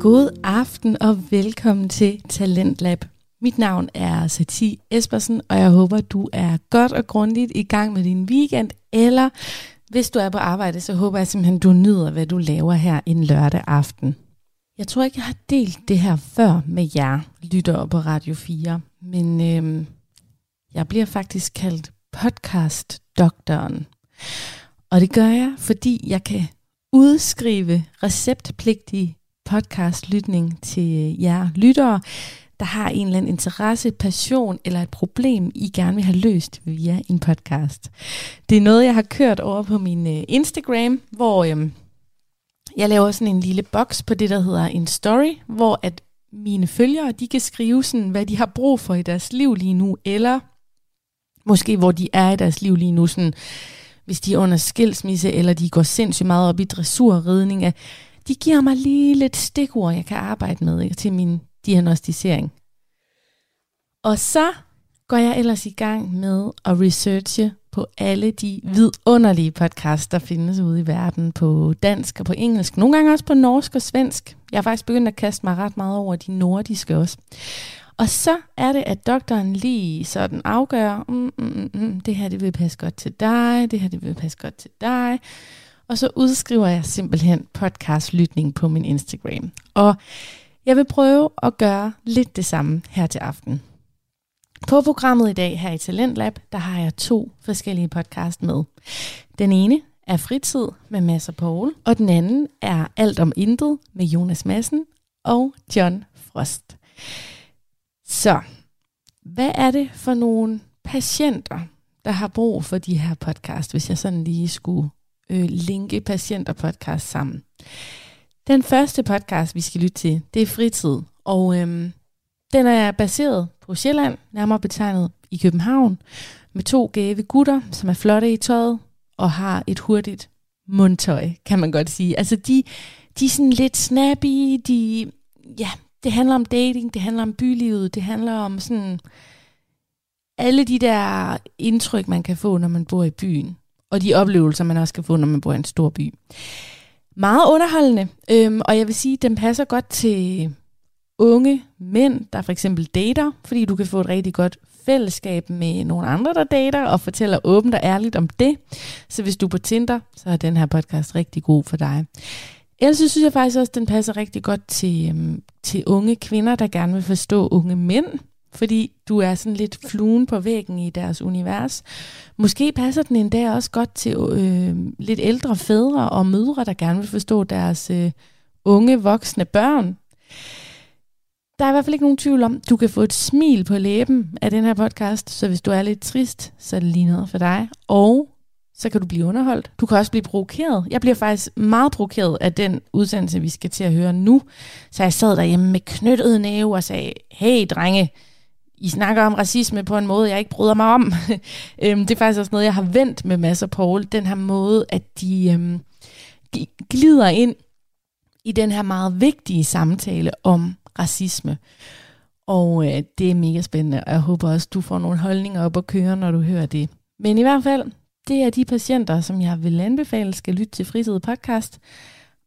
God aften og velkommen til Talentlab. Mit navn er Sati Espersen, og jeg håber, du er godt og grundigt i gang med din weekend, eller hvis du er på arbejde, så håber jeg simpelthen, du nyder, hvad du laver her en lørdag aften. Jeg tror ikke, jeg har delt det her før med jer, lyttere på Radio 4, men øhm, jeg bliver faktisk kaldt podcast-doktoren. Og det gør jeg, fordi jeg kan udskrive receptpligtige podcastlytning til øh, jer lyttere, der har en eller anden interesse, passion eller et problem, I gerne vil have løst via en podcast. Det er noget, jeg har kørt over på min øh, Instagram, hvor øhm, jeg laver sådan en lille boks på det, der hedder en story, hvor at mine følgere, de kan skrive sådan, hvad de har brug for i deres liv lige nu, eller måske hvor de er i deres liv lige nu, sådan, hvis de er under skilsmisse, eller de går sindssygt meget op i dressur og ridning, at de giver mig lige lidt stikord, jeg kan arbejde med ikke, til min diagnostisering. Og så går jeg ellers i gang med at researche på alle de vidunderlige podcasts, der findes ude i verden på dansk og på engelsk. Nogle gange også på norsk og svensk. Jeg har faktisk begyndt at kaste mig ret meget over de nordiske også. Og så er det, at doktoren lige sådan afgør, mm, mm, mm, mm, det her det vil passe godt til dig, det her det vil passe godt til dig. Og så udskriver jeg simpelthen podcastlytning på min Instagram. Og jeg vil prøve at gøre lidt det samme her til aften. På programmet i dag her i Talentlab, der har jeg to forskellige podcast med. Den ene er Fritid med Mads og Paul, og den anden er Alt om Intet med Jonas Madsen og John Frost. Så, hvad er det for nogle patienter, der har brug for de her podcast, hvis jeg sådan lige skulle øh, linke patient og podcast sammen? Den første podcast, vi skal lytte til, det er Fritid, og øhm, den er baseret på Sjælland, nærmere betegnet i København, med to gave gutter, som er flotte i tøjet og har et hurtigt mundtøj, kan man godt sige. Altså de, de er sådan lidt snappy, de, ja, det handler om dating, det handler om bylivet, det handler om sådan alle de der indtryk, man kan få, når man bor i byen, og de oplevelser, man også kan få, når man bor i en stor by. Meget underholdende, øhm, og jeg vil sige, at den passer godt til unge mænd, der for eksempel dater, fordi du kan få et rigtig godt fællesskab med nogle andre, der dater, og fortæller åbent og ærligt om det. Så hvis du er på Tinder, så er den her podcast rigtig god for dig. Ellers synes jeg faktisk også, at den passer rigtig godt til, øhm, til unge kvinder, der gerne vil forstå unge mænd, fordi du er sådan lidt fluen på væggen i deres univers. Måske passer den endda også godt til øh, lidt ældre fædre og mødre, der gerne vil forstå deres øh, unge voksne børn. Der er i hvert fald ikke nogen tvivl om, du kan få et smil på læben af den her podcast, så hvis du er lidt trist, så er det lige noget for dig. Og så kan du blive underholdt. Du kan også blive provokeret. Jeg bliver faktisk meget provokeret af den udsendelse, vi skal til at høre nu. Så jeg sad derhjemme med knyttet næve og sagde, hey drenge, i snakker om racisme på en måde, jeg ikke bryder mig om. Øhm, det er faktisk også noget, jeg har vendt med Mads og Paul. Den her måde, at de øhm, glider ind i den her meget vigtige samtale om racisme. Og øh, det er mega spændende, og jeg håber også, du får nogle holdninger op at køre, når du hører det. Men i hvert fald, det er de patienter, som jeg vil anbefale skal lytte til Fritid podcast.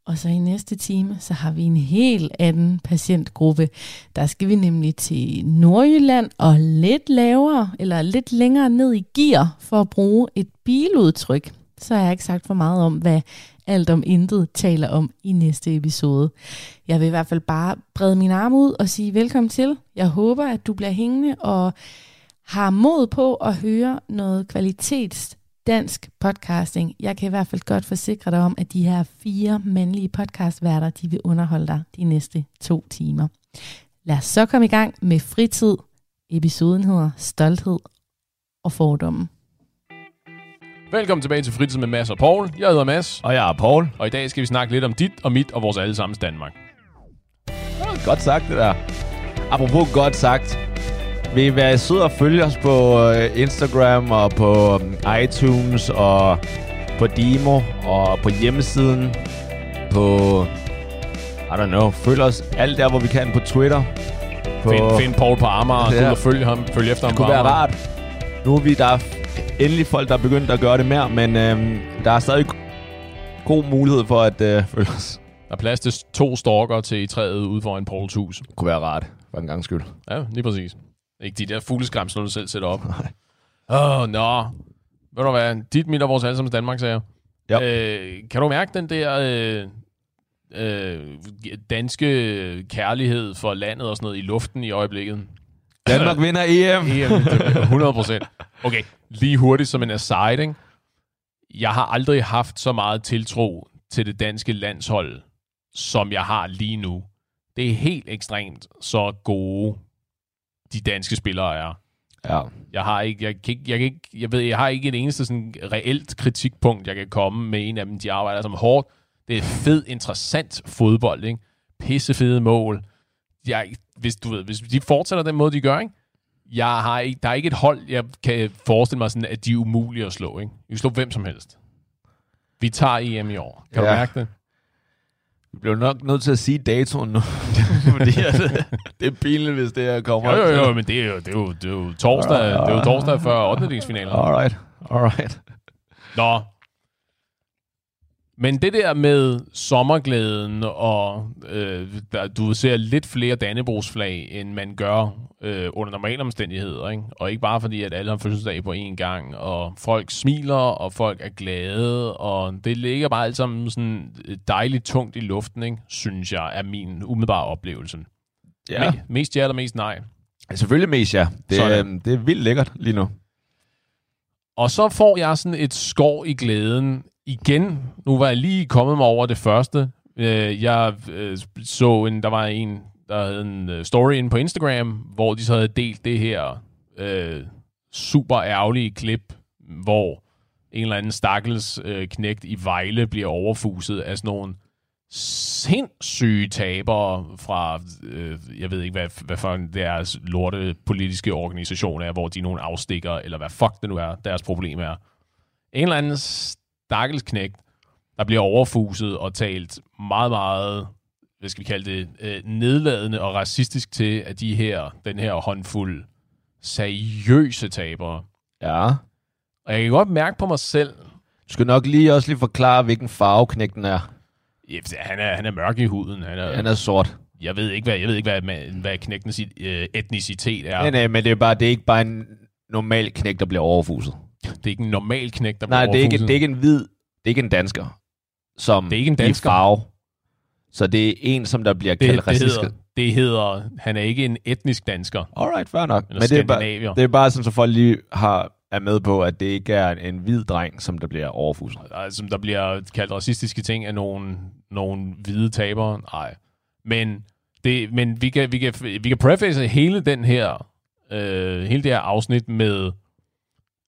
Og så i næste time, så har vi en helt anden patientgruppe. Der skal vi nemlig til Nordjylland og lidt lavere, eller lidt længere ned i gear, for at bruge et biludtryk. Så har jeg ikke sagt for meget om, hvad alt om intet taler om i næste episode. Jeg vil i hvert fald bare brede min arm ud og sige velkommen til. Jeg håber, at du bliver hængende og har mod på at høre noget kvalitets dansk podcasting. Jeg kan i hvert fald godt forsikre dig om, at de her fire mandlige podcastværter, de vil underholde dig de næste to timer. Lad os så komme i gang med fritid. Episoden hedder Stolthed og fordomme. Velkommen tilbage til Fritid med Mads og Paul. Jeg hedder Mads, Og jeg er Paul. og i dag skal vi snakke lidt om dit og mit og vores allesammens Danmark. Godt sagt, det der. Apropos godt sagt. Vil I være søde og følge os på øh, Instagram og på um, iTunes og på Demo og på hjemmesiden på... I don't know. Følg os alt der, hvor vi kan på Twitter. På, Find, find Paul på Amager Ja. og følge ham. Følg efter ham det kunne være Amager. rart. Nu er vi der er endelig folk, der er begyndt at gøre det mere, men øhm, der er stadig god mulighed for at øh, følge os. Der er plads til to storker til i træet ude foran Pauls hus. Det kunne være rart, for en gang skyld. Ja, lige præcis. Ikke de der fugleskramsler, du selv sætter op. Åh, oh, nå. Ved du hvad? Dit, mit og vores allesammens Danmark, sagde jeg. Ja. Øh, kan du mærke den der øh, øh, danske kærlighed for landet og sådan noget i luften i øjeblikket? Danmark vinder EM. EM, 100 procent. Okay, lige hurtigt som en aside, ikke? Jeg har aldrig haft så meget tiltro til det danske landshold, som jeg har lige nu. Det er helt ekstremt, så gode de danske spillere er. Ja. Jeg har ikke, jeg, kan ikke, jeg, kan ikke, jeg ved, jeg har ikke et eneste sådan reelt kritikpunkt, jeg kan komme med en af dem. De arbejder som hårdt. Det er fed, interessant fodbold, ikke? Pissefede mål. Jeg, hvis, du ved, hvis de fortsætter den måde, de gør, ikke? Jeg har ikke, der er ikke et hold, jeg kan forestille mig sådan, at de er umulige at slå, ikke? Vi kan slå hvem som helst. Vi tager EM i år. Kan. Ja. du mærke det? Vi bliver nok nødt til at sige datoen nu. Fordi at, det er pinligt, hvis det her kommer. Jo, jo, jo, men det er jo, det er jo, det er jo torsdag, det er jo torsdag før 8. finalen. Alright, alright. Nå. Men det der med sommerglæden, og øh, der, du ser lidt flere Dannebrogsflag, end man gør øh, under normale omstændigheder. Ikke? Og ikke bare fordi, at alle har fødselsdag på én gang, og folk smiler, og folk er glade, og det ligger bare alt sammen sådan dejligt tungt i luften, ikke? synes jeg, er min umiddelbare oplevelse. Ja, Me- mest ja eller mest nej. selvfølgelig mest ja. Det, øhm, det er vildt lækkert lige nu. Og så får jeg sådan et skår i glæden igen. Nu var jeg lige kommet mig over det første. Øh, jeg øh, så en, der var en, der havde en øh, story inde på Instagram, hvor de så havde delt det her øh, super ærgerlige klip, hvor en eller anden stakkels øh, knægt i Vejle bliver overfuset af sådan nogle sindssyge tabere fra, øh, jeg ved ikke, hvad, hvad for deres lorte politiske organisation er, hvor de er nogle afstikker, eller hvad fuck det nu er, deres problem er. En eller anden stakkels knægt, der bliver overfuset og talt meget, meget, hvad skal vi kalde det, øh, nedladende og racistisk til, at de her, den her håndfuld seriøse tabere. Ja. Og jeg kan godt mærke på mig selv, Du skal nok lige også lige forklare, hvilken farve knægten er. ja, han er, han er mørk i huden. Han er, Han er sort. Jeg ved ikke, hvad, jeg ved ikke, hvad, hvad, knægtens øh, etnicitet er. Nej, nej, men det er, bare, det er ikke bare en normal knægt, der bliver overfuset. Det er ikke en normal knægt, der Nej, det er, ikke, det er ikke en hvid, det er ikke en dansker, som Det er ikke en dansker. i farve. Så det er en, som der bliver det, kaldt det, racistisk. hedder, det hedder, han er ikke en etnisk dansker. Alright, fair nok. Men det er, bare, det er bare sådan, så folk lige har, er med på, at det ikke er en hvid dreng, som der bliver overfuset. Altså, der bliver kaldt racistiske ting af nogle, nogle hvide tabere. Nej. Men, det, men vi, kan, vi, kan, vi kan preface hele den her øh, hele det her afsnit med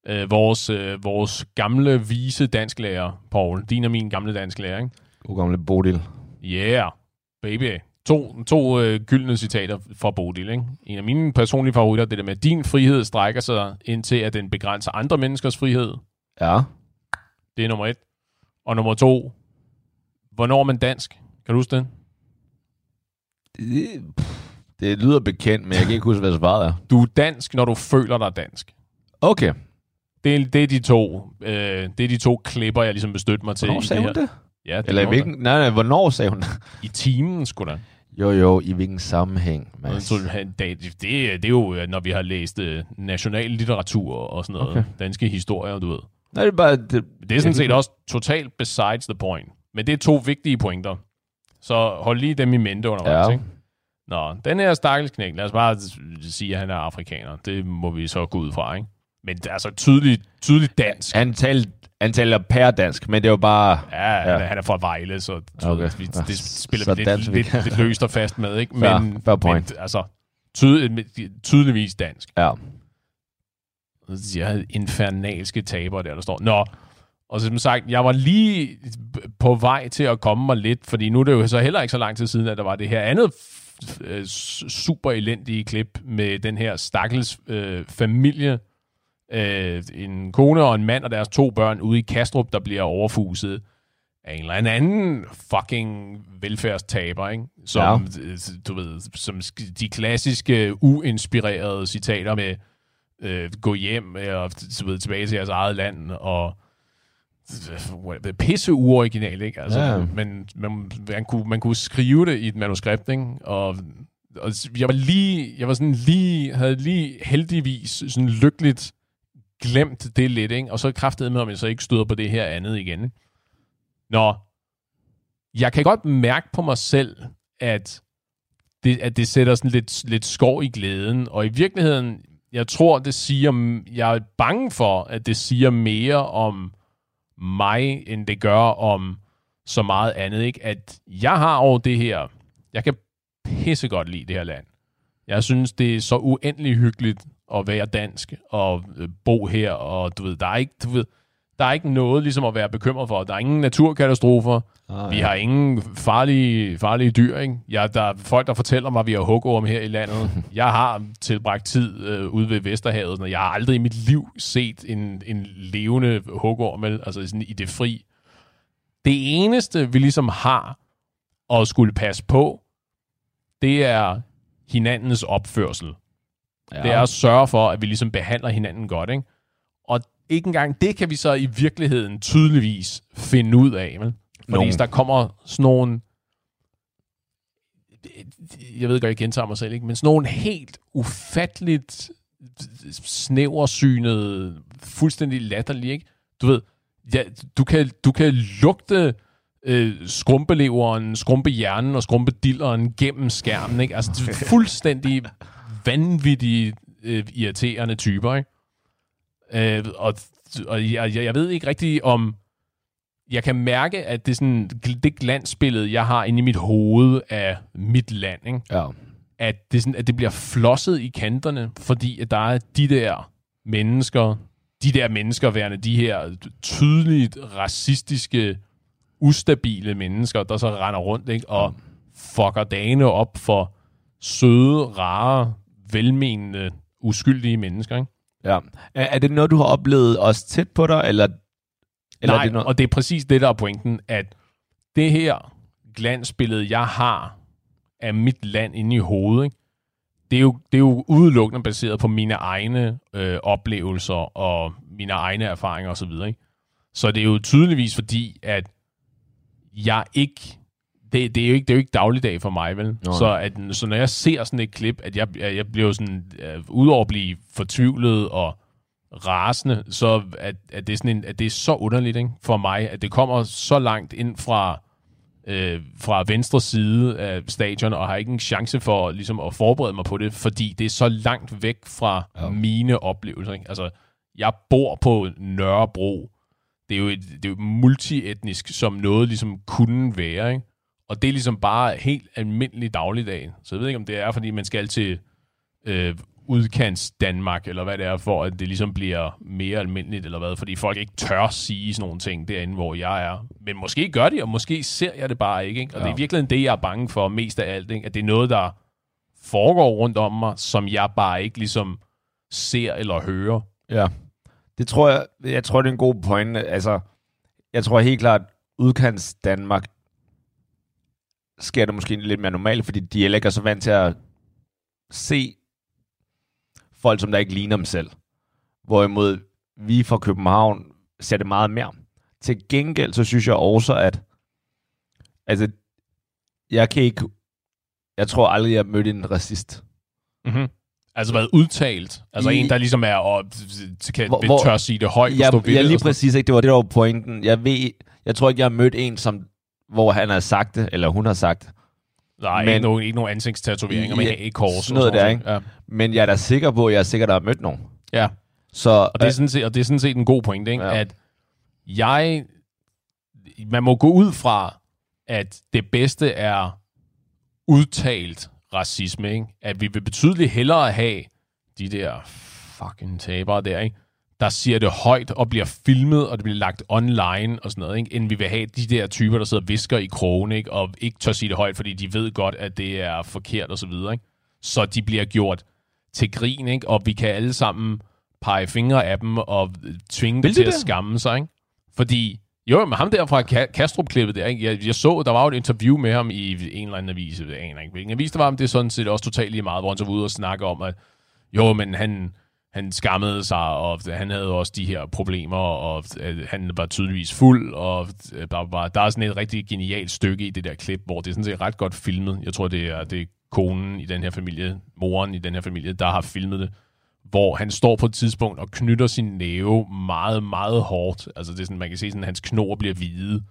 øh, vores, øh, vores gamle, vise dansklærer, Paul. Din og min gamle dansklærer, ikke? God gamle Bodil. Yeah, baby. To, to øh, gyldne citater fra Bodil. Ikke? En af mine personlige favoritter, det der med, at din frihed strækker sig indtil, at den begrænser andre menneskers frihed. Ja. Det er nummer et. Og nummer to, hvornår er man dansk? Kan du huske det? Det, det lyder bekendt, men jeg kan ikke huske, hvad svaret er. Du er dansk, når du føler dig dansk. Okay. Det er, det er de to, øh, det er de to klipper, jeg ligesom bestøtte mig til. Hvornår i sagde det hun her. det? Ja, det Eller i hvilken... Nej, nej, hvornår sagde hun det? I timen, sgu da. Jo, jo, i hvilken sammenhæng, Mads? Det, det, det er jo, øh, når vi har læst øh, national litteratur og sådan noget. Okay. Danske historier, du ved. Nej, det er bare... Det, Det er sådan set også totalt besides the point. Men det er to vigtige pointer. Så hold lige dem i mente undervejs, Ja. ikke? Nå, den her stakkels knæk, lad os bare sige, at han er afrikaner. Det må vi så gå ud fra, ikke? Men er altså tydeligt, tydeligt dansk. Han talte, han taler pærdansk, men det var bare... Ja, han, Ja. er, han er fra Vejle, så Okay. vi, det spiller så vi lidt, lidt, lidt løst og fast med, ikke? Fair- Men, fair point. men altså, tydelig, tydeligvis dansk. Ja. Jeg havde infernalske taber der, der står. Nå, og som sagt, jeg var lige på vej til at komme mig lidt, fordi nu er det jo så heller ikke så lang tid siden, at der var det her andet øh, super elendige klip med den her stakkels øh, familie, øh, en kone og en mand og deres to børn ude i Kastrup, der bliver overfuset af en eller anden fucking velfærdstaber, ikke? Som, ja. du ved, som de klassiske uinspirerede citater med, øh, gå hjem og du ved, tilbage til jeres eget land, og pisse uoriginal, ikke? Altså, ja. men man, man, kunne, man kunne skrive det i et manuskript, ikke? Og, og jeg var lige, jeg var sådan lige, havde lige heldigvis sådan lykkeligt glemt det lidt, ikke? Og så kræftede med, om jeg så ikke støder på det her andet igen. Ikke? Nå, jeg kan godt mærke på mig selv, at det, at det sætter sådan lidt, lidt skov i glæden, og i virkeligheden, jeg tror, det siger, jeg er bange for, at det siger mere om mig, end det gør om så meget andet, ikke? At jeg har over det her, jeg kan pisse godt lide det her land. Jeg synes, det er så uendelig hyggeligt at være dansk og øh, bo her, og du ved, der er ikke, du ved, der er ikke noget ligesom at være bekymret for. Der er ingen naturkatastrofer. Ah, Vi har ingen farlige, farlige dyr, ikke? Ja, der er folk, der fortæller mig, at vi har hugorm her i landet. Jeg har tilbragt tid øh, ude ved Vesterhavet, og jeg har aldrig i mit liv set en, en levende hugorm, altså sådan i det fri. Det eneste, vi ligesom har at skulle passe på, det er hinandens opførsel. Ja. Det er at sørge for, at vi ligesom behandler hinanden godt, ikke? Og ikke engang det kan vi så i virkeligheden tydeligvis finde ud af, vel? Fordi Nogen. der kommer sådan nogle... Jeg ved godt, jeg gentager mig selv, ikke? Men sådan nogle helt ufatteligt snæversynede, fuldstændig latterlige, ikke? Du ved, ja, du, kan, du kan lugte øh, skrumpeleveren, skrumpehjernen og skrumpedilleren gennem skærmen, ikke? Altså, fuldstændig vanvittige, øh, irriterende typer, ikke? Øh, og og jeg, jeg, ved ikke rigtig om... Jeg kan mærke, at det, er sådan, det glansbillede, jeg har inde i mit hoved af mit land, ikke? ja. at det, sådan, at det bliver flosset i kanterne, fordi at der er de der mennesker, de der mennesker værende de her tydeligt racistiske, ustabile mennesker, der så render rundt ikke, og fucker dagene op for søde, rare, velmenende, uskyldige mennesker. Ikke? ja. Er, er det noget, du har oplevet også tæt på dig, eller, eller Nej, er det noget? og det er præcis det, der er pointen, at det her glansbillede, jeg har af mit land inde i hovedet, ikke? Det, er jo, det er jo udelukkende baseret på mine egne øh, oplevelser og mine egne erfaringer osv. Ikke? Så det er jo tydeligvis fordi, at jeg ikke... Det, det, er jo ikke, det er jo ikke dagligdag for mig, vel? Nå. Så, at, så når jeg ser sådan et klip, at jeg, jeg, jeg bliver sådan, uh, udover at blive fortvivlet og rasende, så at, at, det er sådan en, at det er så underligt ikke, for mig, at det kommer så langt ind fra, øh, fra venstre side af stadion, og har ikke en chance for ligesom, at forberede mig på det, fordi det er så langt væk fra ja. mine oplevelser. Ikke? Altså, jeg bor på Nørrebro. Det er jo, et, det er jo multietnisk, som noget ligesom kunne være, ikke? Og det er ligesom bare helt almindelig dagligdag. Så jeg ved ikke, om det er, fordi man skal til øh, udkants Danmark, eller hvad det er, for at det ligesom bliver mere almindeligt, eller hvad, fordi folk ikke tør sige sådan nogle ting derinde, hvor jeg er. Men måske gør de, og måske ser jeg det bare ikke, ikke? Og Ja. det er virkelig det, jeg er bange for mest af alt, ikke? At det er noget, der foregår rundt om mig, som jeg bare ikke ligesom ser eller hører. Ja. Det tror jeg, jeg tror, det er en god pointe. Altså, jeg tror helt klart, udkants Danmark sker det måske lidt mere normalt, fordi de heller ikke er så vant til at se folk, som der ikke ligner dem selv. Hvorimod vi fra København ser det meget mere. Til gengæld, så synes jeg også, at altså, jeg kan ikke, jeg tror aldrig, jeg har mødt en racist. Mm-hmm. Altså været udtalt. Altså I- en, der ligesom er og kan Hvor- tør sige det højt, jeg det lige præcis ikke, det var det, der var pointen. Jeg ved, jeg tror ikke, jeg har mødt en, som, hvor han har sagt det, eller hun har sagt det. Nej, Men- ikke nogen, ikke nogen ansigtstatoveringer med Ja, ja, kors. sådan noget der, ikke? Ja. Men jeg er da sikker på, at jeg er sikker, der har mødt nogen. ja. Så Og det, er sådan set, og det er sådan set en god point, ikke? Ja. at jeg... Man må gå ud fra, at det bedste er udtalt racisme, ikke? At vi vil betydeligt hellere have de der fucking tabere der, ikke? Der siger det højt og bliver filmet, og det bliver lagt online og sådan noget, ikke? end vi vil have de der typer, der sidder og visker i krogen, ikke? og ikke tør sige det højt, fordi de ved godt, at det er forkert og så videre. Ikke? Så de bliver gjort til grin, ikke? og vi kan alle sammen pege fingre af dem og tvinge dem de til at det? skamme sig. Ikke? Fordi, jo, men ham der fra Ka- Kastrup-klippet der, ikke? Jeg, jeg så, der var jo et interview med ham i en eller anden avis, jeg aner ikke hvilken avis det var, men det er sådan set også totalt lige meget, hvor han så var ude og snakke om, at jo, men han, han skammede sig, og han havde også de her problemer, og øh, han var tydeligvis fuld, og øh, der, var, der er sådan et rigtig genialt stykke i det der klip, hvor det er sådan set ret godt filmet. Jeg tror, det er, det er konen i den her familie, moren i den her familie, der har filmet det, hvor han står på et tidspunkt og knytter sin næve meget, meget hårdt. Altså det er sådan, man kan se sådan, at hans knor bliver hvide.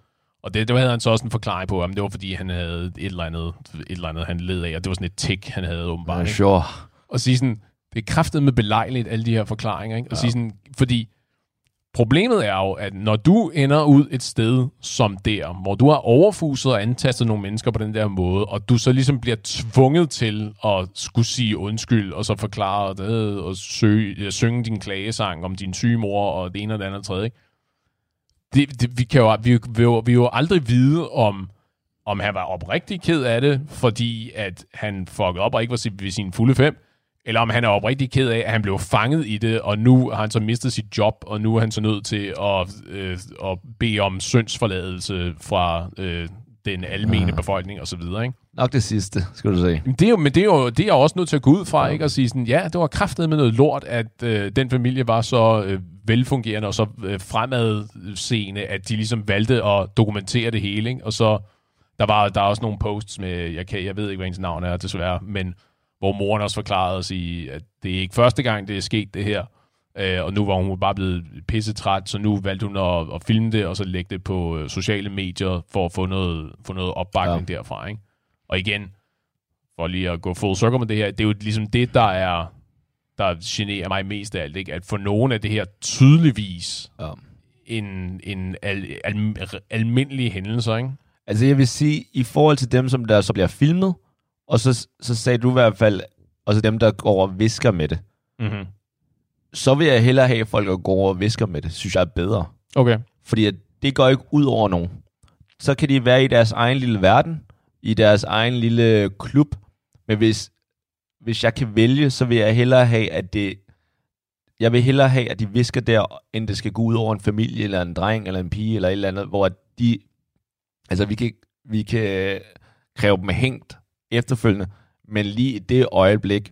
Og det, det havde han så også en forklaring på, at det var fordi, han havde et eller andet, et eller andet han led af, og det var sådan et tik, han havde åbenbart. Ja, sure. Og sige sådan, det er kraftet med belejligt, alle de her forklaringer. Ikke? Og ja. sige sådan, fordi problemet er jo, at når du ender ud et sted som der, hvor du har overfuset og antastet nogle mennesker på den der måde, og du så ligesom bliver tvunget til at skulle sige undskyld, og så forklare det, og søge, synge din klagesang om din syge mor, og det ene og det andet og tredje. Ikke? Det, det, vi, kan jo, vi, vi, vi, vi jo aldrig vide, om om han var oprigtig ked af det, fordi at han fuckede op og ikke var ved sin fulde fem, eller om han er oprigtig ked af, at han blev fanget i det, og nu har han så mistet sit job, og nu er han så nødt til at, øh, at bede om syndsforladelse fra øh, den almene ja. befolkning og så videre, ikke? Nok det sidste, skal du sige. Det er jo, men det er jo det er jeg også nødt til at gå ud fra, ja. ikke? Og sige sådan, ja, det var kraftet med noget lort, at øh, den familie var så øh, velfungerende og så øh, fremadseende, at de ligesom valgte at dokumentere det hele, ikke? Og så, der var der er også nogle posts med, jeg, kan, jeg ved ikke, hvad ens navn er desværre, men hvor moren også forklarede os i, at det er ikke første gang, det er sket det her. Øh, og nu var hun bare blevet pissetræt, så nu valgte hun at, at filme det, og så lægge det på øh, sociale medier, for at få noget, få noget opbakning ja. derfra. Ikke? Og igen, for lige at gå full circle med det her, det er jo ligesom det, der er der generer mig mest af alt, ikke? at for nogen af det her tydeligvis ja. en, en al, al, almindelig hændelse. Ikke? Altså jeg vil sige, i forhold til dem, som der så bliver filmet, og så, så sagde du i hvert fald, også dem, der går og visker med det. Mm-hmm. Så vil jeg hellere have folk, der går og visker med det, synes jeg er bedre. Okay. Fordi at det går ikke ud over nogen. Så kan de være i deres egen lille verden, i deres egen lille klub. Men hvis, hvis jeg kan vælge, så vil jeg hellere have, at det... Jeg vil hellere have, at de visker der, end det skal gå ud over en familie, eller en dreng, eller en pige, eller et eller andet, hvor de... Altså, vi kan, vi kan kræve dem hængt, efterfølgende, men lige i det øjeblik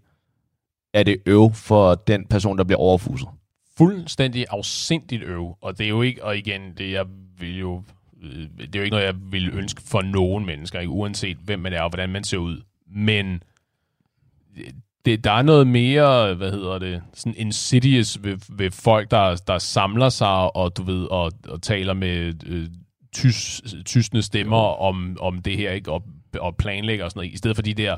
er det øv for den person, der bliver overfuset. Fuldstændig afsindigt øv, og det er jo ikke, og igen, det jeg vil jo, øh, det er jo ikke noget, jeg vil ønske for nogen mennesker, ikke? uanset hvem man er og hvordan man ser ud. Men det, der er noget mere, hvad hedder det, sådan insidious ved, ved folk, der, der samler sig og, du ved, og, og taler med øh, tys, tysne stemmer om, om det her, ikke? Og og planlægger og sådan noget, i stedet for de der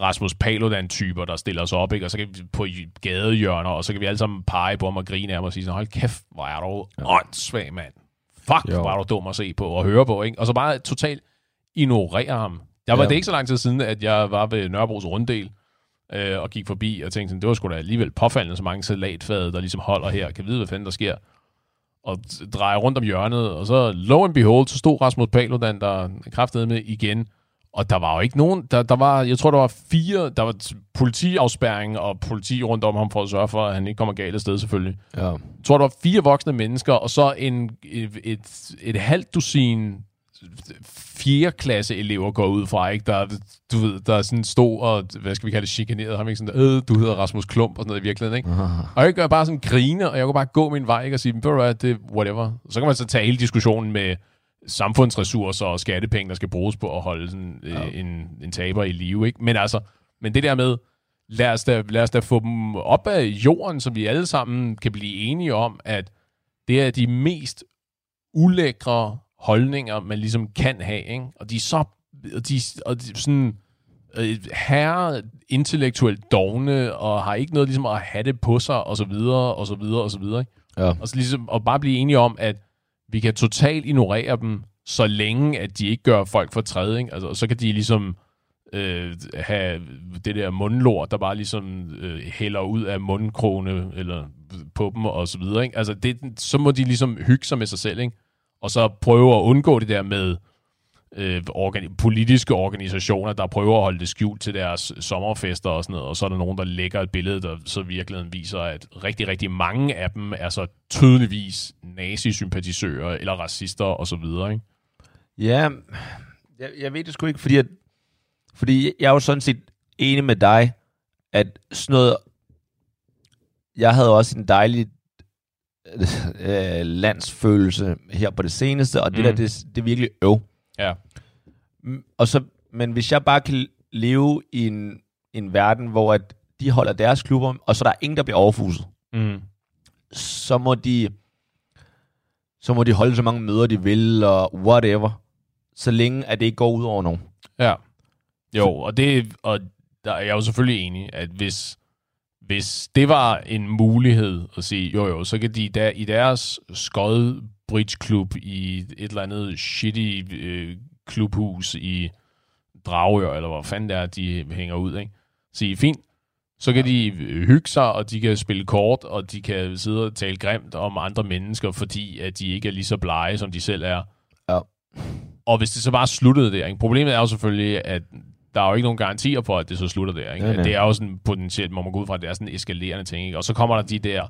Rasmus Paludan-typer, der stiller os op, ikke? og så kan vi på gadehjørner, og så kan vi alle sammen pege på ham og grine af ham og sige sådan, hold kæft, hvor er du åndssvag, mand. Fuck, jo. hvor er du dum at se på og høre på, ikke? Og så bare totalt ignorere ham. Jeg var ja. det ikke så lang tid siden, at jeg var ved Nørrebros runddel, øh, og gik forbi og tænkte sådan, det var sgu da alligevel påfaldende så mange salatfade, der ligesom holder her. Kan vide, hvad fanden der sker? Og drejer rundt om hjørnet, og så low and behold, så stod Rasmus Paludan der kraftede med igen, og der var jo ikke nogen, der, der var, jeg tror, der var fire, der var politiafspærring og politi rundt om ham for at sørge for, at han ikke kommer galt af sted selvfølgelig. Ja. Jeg tror, der var fire voksne mennesker, og så en, et, et, et halvt dusin fjerde klasse elever går ud fra, ikke? Der, du ved, der er sådan stod og, hvad skal vi kalde det, chikaneret ham, ikke? Sådan, øh, du hedder Rasmus Klump og sådan noget i virkeligheden, ikke? Uh-huh. Og jeg gør bare sådan grine, og jeg kunne bare gå min vej, ikke? Og sige, det whatever. Så kan man så tage hele diskussionen med, samfundsressourcer og skattepenge, der skal bruges på at holde sådan, øh, ja. en, en taber i live. Ikke? Men altså, men det der med, lad os, da, lad os da få dem op af jorden, så vi alle sammen kan blive enige om, at det er de mest ulækre holdninger, man ligesom kan have. Ikke? Og de er så og de, og de, sådan øh, herre intellektuelt dogne, og har ikke noget ligesom at have det på sig, og så videre, og så videre, og så videre. Ikke? Ja. Og så ligesom at bare blive enige om, at vi kan totalt ignorere dem, så længe at de ikke gør folk for træding. Altså, så kan de ligesom øh, have det der mundlort, der bare ligesom øh, hælder ud af mundkrone eller på dem og så videre. Ikke? Altså, det, så må de ligesom hygge sig med sig selv, ikke? og så prøve at undgå det der med øh, organi- politiske organisationer, der prøver at holde det skjult til deres sommerfester og sådan noget, og så er der nogen, der lægger et billede, der så virkeligheden viser, at rigtig, rigtig mange af dem er så tydeligvis nazisympatisører eller racister og så videre, ikke? Ja, jeg, jeg ved det sgu ikke, fordi, at, fordi jeg er jo sådan set enig med dig, at sådan noget, jeg havde også en dejlig øh, landsfølelse her på det seneste, og det Mm. der, det, det er virkelig øv. Ja. Og så, men hvis jeg bare kan leve i en, en verden, hvor at de holder deres klubber, og så der er ingen, der bliver overfuset, Mm. så må de så må de holde så mange møder, de vil, og whatever. Så længe, at det ikke går ud over nogen. Ja. Jo, og, det, og der er jeg jo selvfølgelig enig, at hvis, hvis det var en mulighed at sige, jo jo, så kan de der, i deres skød bridge klub i et eller andet shitty øh, klubhus i Dragør, eller hvor fanden det er, de hænger ud, ikke? Sige, fint, så kan de øh, hygge sig, og de kan spille kort, og de kan sidde og tale grimt om andre mennesker, fordi at de ikke er lige så blege, som de selv er. Ja. Og hvis det så bare sluttede der, ikke? problemet er jo selvfølgelig, at der er jo ikke nogen garantier for, at det så slutter der. Ikke? Nej, nej. Det er jo sådan potentielt, må man gå ud fra, at det er sådan en eskalerende ting. Ikke? Og så kommer der de der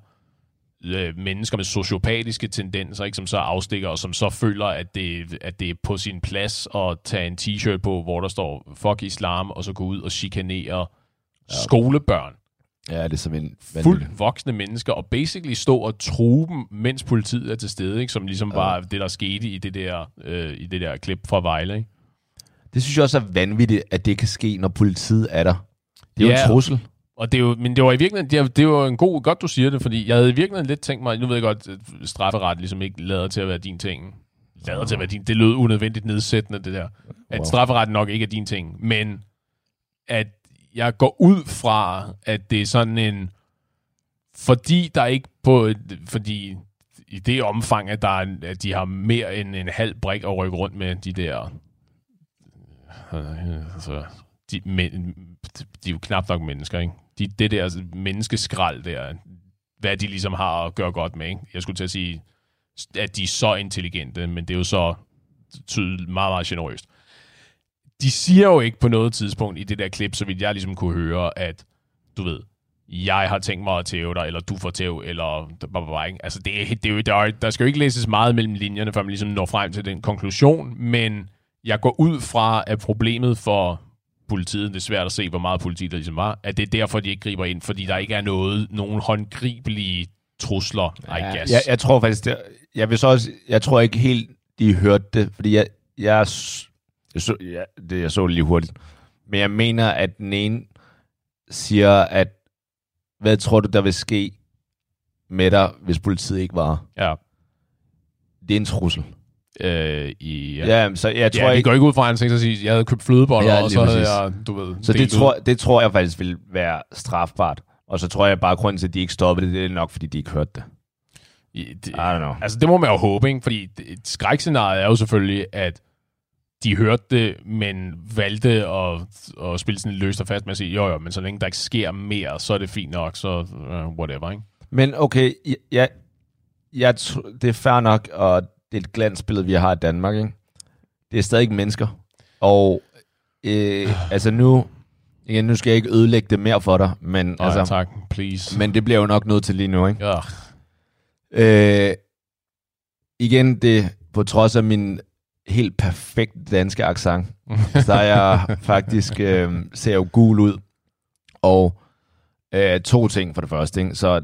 øh, mennesker med sociopatiske tendenser, ikke? som så afstikker, og som så føler, at det, at det er på sin plads at tage en t-shirt på, hvor der står fuck islam, og så gå ud og chikanere ja. skolebørn Ja, det er som en fuldt voksne mennesker, og basically stå og true dem, mens politiet er til stede, ikke? som ligesom Ja. var det, der skete i det der, øh, i det der klip fra Vejle. Ikke? Det synes jeg også er vanvittigt, at det kan ske, når politiet er der. Det er jo Ja. en trussel. Og det er jo, men det var i virkeligheden, det, er, det var en god, godt du siger det, fordi jeg havde i virkeligheden lidt tænkt mig, nu ved jeg godt, at strafferet ligesom ikke lader til at være din ting. Lader til at være din, det lød unødvendigt nedsættende, det der. At Wow. strafferet nok ikke er din ting, men at jeg går ud fra, at det er sådan en, fordi der ikke på, et- fordi i det omfang, at, der er, at de har mere end en halv brik at rykke rundt med de der, øh, altså, de, men, de er jo knap nok mennesker, ikke? De, det der menneskeskrald der, hvad de ligesom har at gøre godt med, ikke? Jeg skulle til at sige, at de er så intelligente, men det er jo så tydeligt meget, meget generøst. De siger jo ikke på noget tidspunkt i det der klip, så vidt jeg ligesom kunne høre, at du ved, jeg har tænkt mig at tæve dig, eller du får tæv, eller blah, ikke? Altså, det, det er jo, der, der skal jo ikke læses meget mellem linjerne, før man ligesom når frem til den konklusion, men jeg går ud fra, at problemet for politiet, det er svært at se, hvor meget politi der ligesom var, at det er derfor, de ikke griber ind, fordi der ikke er noget, nogen håndgribelige trusler, I guess. Jeg, jeg tror faktisk, det, jeg vil så også, jeg tror ikke helt, de hørte det, fordi jeg, jeg, jeg så, ja, det, jeg så det lige hurtigt, men jeg mener, at den ene siger, at hvad tror du, der vil ske med dig, hvis politiet ikke var? ja. Det er en trussel. Øh, i, Ja, ja så jeg tror ja, det ikke, går ikke ud fra, at han tænker sig at jeg havde købt flødeboller, Ja, og så havde jeg, du ved... så det ud. tror, det tror jeg faktisk vil være strafbart. Og så tror jeg bare, at grunden til, at de ikke stoppede det, det er nok, fordi de ikke hørte det. I- det, I don't know. Altså, det må man jo håbe, ikke? Fordi et skrækscenarie er jo selvfølgelig, at de hørte det, men valgte at, at spille sådan løst og fast med at sige, jo jo, men så længe der ikke sker mere, så er det fint nok, så uh, whatever, ikke? Men okay, jeg, jeg, jeg, det er fair nok, og det er et glansbillede, vi har i Danmark, ikke? Det er stadig ikke mennesker. Og øh, altså nu, igen, nu skal jeg ikke ødelægge det mere for dig, men, Nå, altså, tak, please. men det bliver jo nok nødt til lige nu, ikke? Ja, Øh, igen, det på trods af min helt perfekte danske accent, så er jeg faktisk, øh, ser jo gul ud. Og øh, to ting for det første. Ikke? Så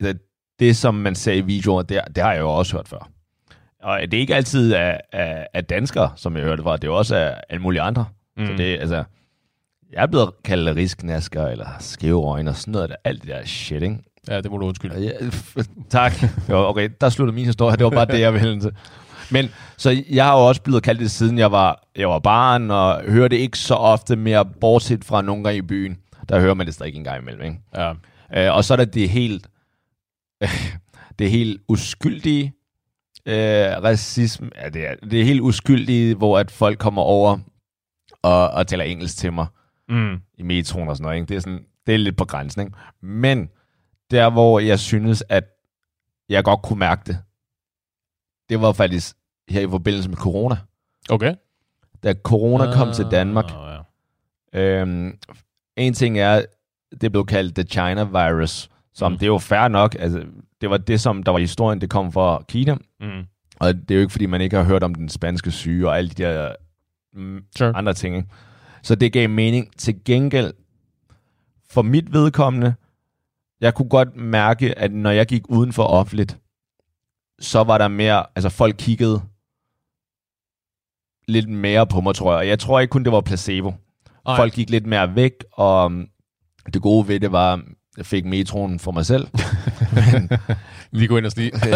det, det, som man ser i videoer, det, det har jeg jo også hørt før. Og det er ikke altid af, af, af danskere, som jeg hørte fra. Det er jo også af alle mulige andre. Mm. Så det, altså, jeg er blevet kaldt risknasker, eller skæve øjne, og sådan noget. Der, alt det der shit, ikke? ja, det må du undskylde. Ja, tak. Jo, okay, der slutter min historie. Det var bare det, jeg ville til. Men så jeg har jo også blevet kaldt det, siden jeg var, jeg var barn, og hører det ikke så ofte mere, bortset fra nogle gange i byen. Der hører man det stadig en gang imellem. Ikke? Ja, Øh, og så er der det helt, det helt uskyldige øh, racisme. Ja, det er, det er helt uskyldige, hvor at folk kommer over og, og taler engelsk til mig mm. i metroen og sådan noget. Ikke? Det, er sådan, det er lidt på grænsen. Ikke? Men der, hvor jeg synes, at jeg godt kunne mærke det, det var faktisk her i forbindelse med corona. okay. Da corona kom til Danmark, Ah, ja. øhm, en ting er, det blev kaldt the China virus, som Mm. mm. det er jo fair nok. Altså, det var det, som der var historien, det kom fra Kina. Mm. Og det er jo ikke, fordi man ikke har hørt om den spanske syge og alle de der mm, Sure. andre ting. Ikke? Så det gav mening. Til gengæld, for mit vedkommende, jeg kunne godt mærke, at når jeg gik uden for offentligt, så var der mere, altså folk kiggede lidt mere på mig, tror jeg. Jeg tror ikke kun, det var placebo. Nej. Folk gik lidt mere væk, og um, det gode ved det var, jeg fik metroen for mig selv. Men, Lige gå ind og stige.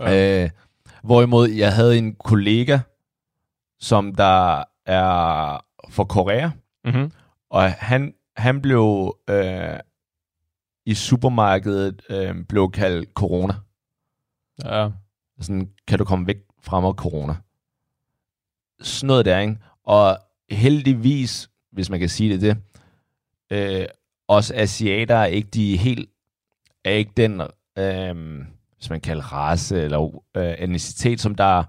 Ja. øh, hvorimod jeg havde en kollega, som der er fra Korea, mm-hmm. og han, han blev øh, i supermarkedet øh, blev kaldt corona. Ja. Sådan, kan du komme væk fra mig, corona? Sådan noget der, ikke? Og heldigvis, hvis man kan sige det, det øh, os asiater er ikke de helt, er ikke den, øh, hvis man kalder race eller øh, etnicitet, som der,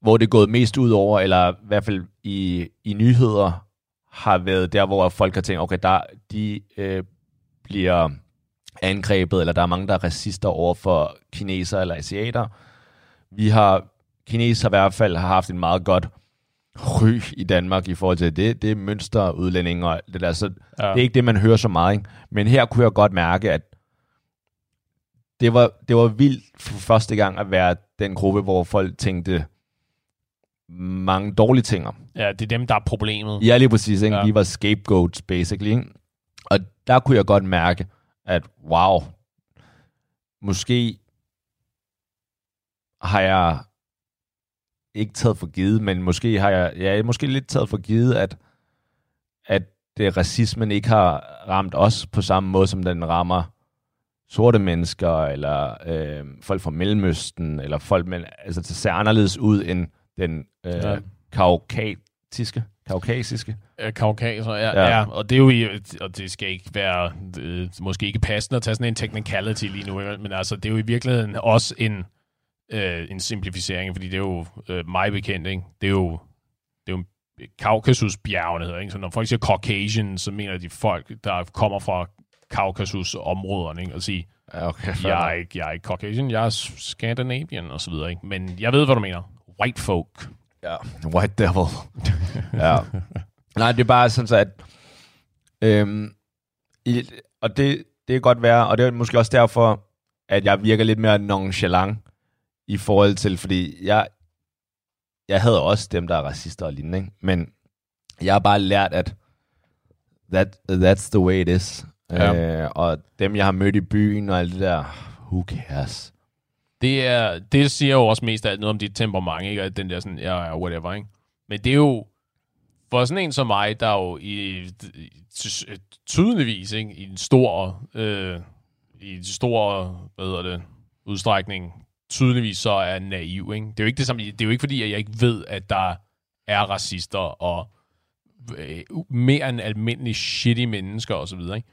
hvor det er gået mest ud over, eller i hvert fald i, i nyheder, har været der, hvor folk har tænkt, okay, der, de øh, bliver angrebet, eller der er mange, der er racister over for kineser eller asiater. Vi har, kineser i hvert fald har haft en meget godt ry i Danmark i forhold til det. Det er mønsterudlændinge og det der, så ja. det er ikke det, man hører så meget. Ikke? Men her kunne jeg godt mærke, at det var, det var vildt for første gang at være den gruppe, hvor folk tænkte mange dårlige ting om. ja, det er dem, der er problemet. Ja, lige præcis. Ikke? Ja. Vi var scapegoats, basically. Ikke? Og der kunne jeg godt mærke, at wow, måske har jeg ikke taget for givet, men måske har jeg, ja, måske lidt taget for givet, at, at det, racismen ikke har ramt os på samme måde, som den rammer sorte mennesker, eller øh, folk fra Mellemøsten, eller folk, men altså, det ser anderledes ud end den øh, Ja. kaukatiske, kaukasiske. Øh, ja, ja. Ja. Og det er jo, i- og det skal ikke være, øh, måske ikke passende at tage sådan en technicality lige nu, men altså, det er jo i virkeligheden også en, øh, en simplificering, fordi det er jo øh, mig bekendt, ikke? Det er jo, det er jo Kaukasusbjergene hedder, ikke? Så når folk siger Caucasian, så mener de folk, der kommer fra Kaukasus-områderne, ikke? Og sige, okay. jeg er, ikke, jeg er ikke Caucasian, jeg er Scandinavian, og så videre, ikke? Men jeg ved, hvad du mener. White folk. Ja, White Devil. ja. Nej, det er bare sådan så, at... Øhm, i, og det, det kan godt være, og det er måske også derfor, at jeg virker lidt mere nonchalant i forhold til, fordi jeg, jeg havde også dem, der er racister og lignende, ikke? men jeg har bare lært, at that, that's the way it is. Ja. Øh, og dem, jeg har mødt i byen og alt det der, who cares? Det, er, det siger jo også mest af alt noget om dit temperament, ikke? At den der sådan, ja, ja, whatever, ikke? Men det er jo, for sådan en som mig, der er jo i, i ty- tydeligvis, ikke? I en stor, øh, i en stor, hvad hedder det, udstrækning, tydeligvis så er naiv, ikke? Det er jo ikke det samme, det er jo ikke fordi, at jeg ikke ved, at der er racister og øh, mere end almindelige shitty mennesker og så videre, ikke?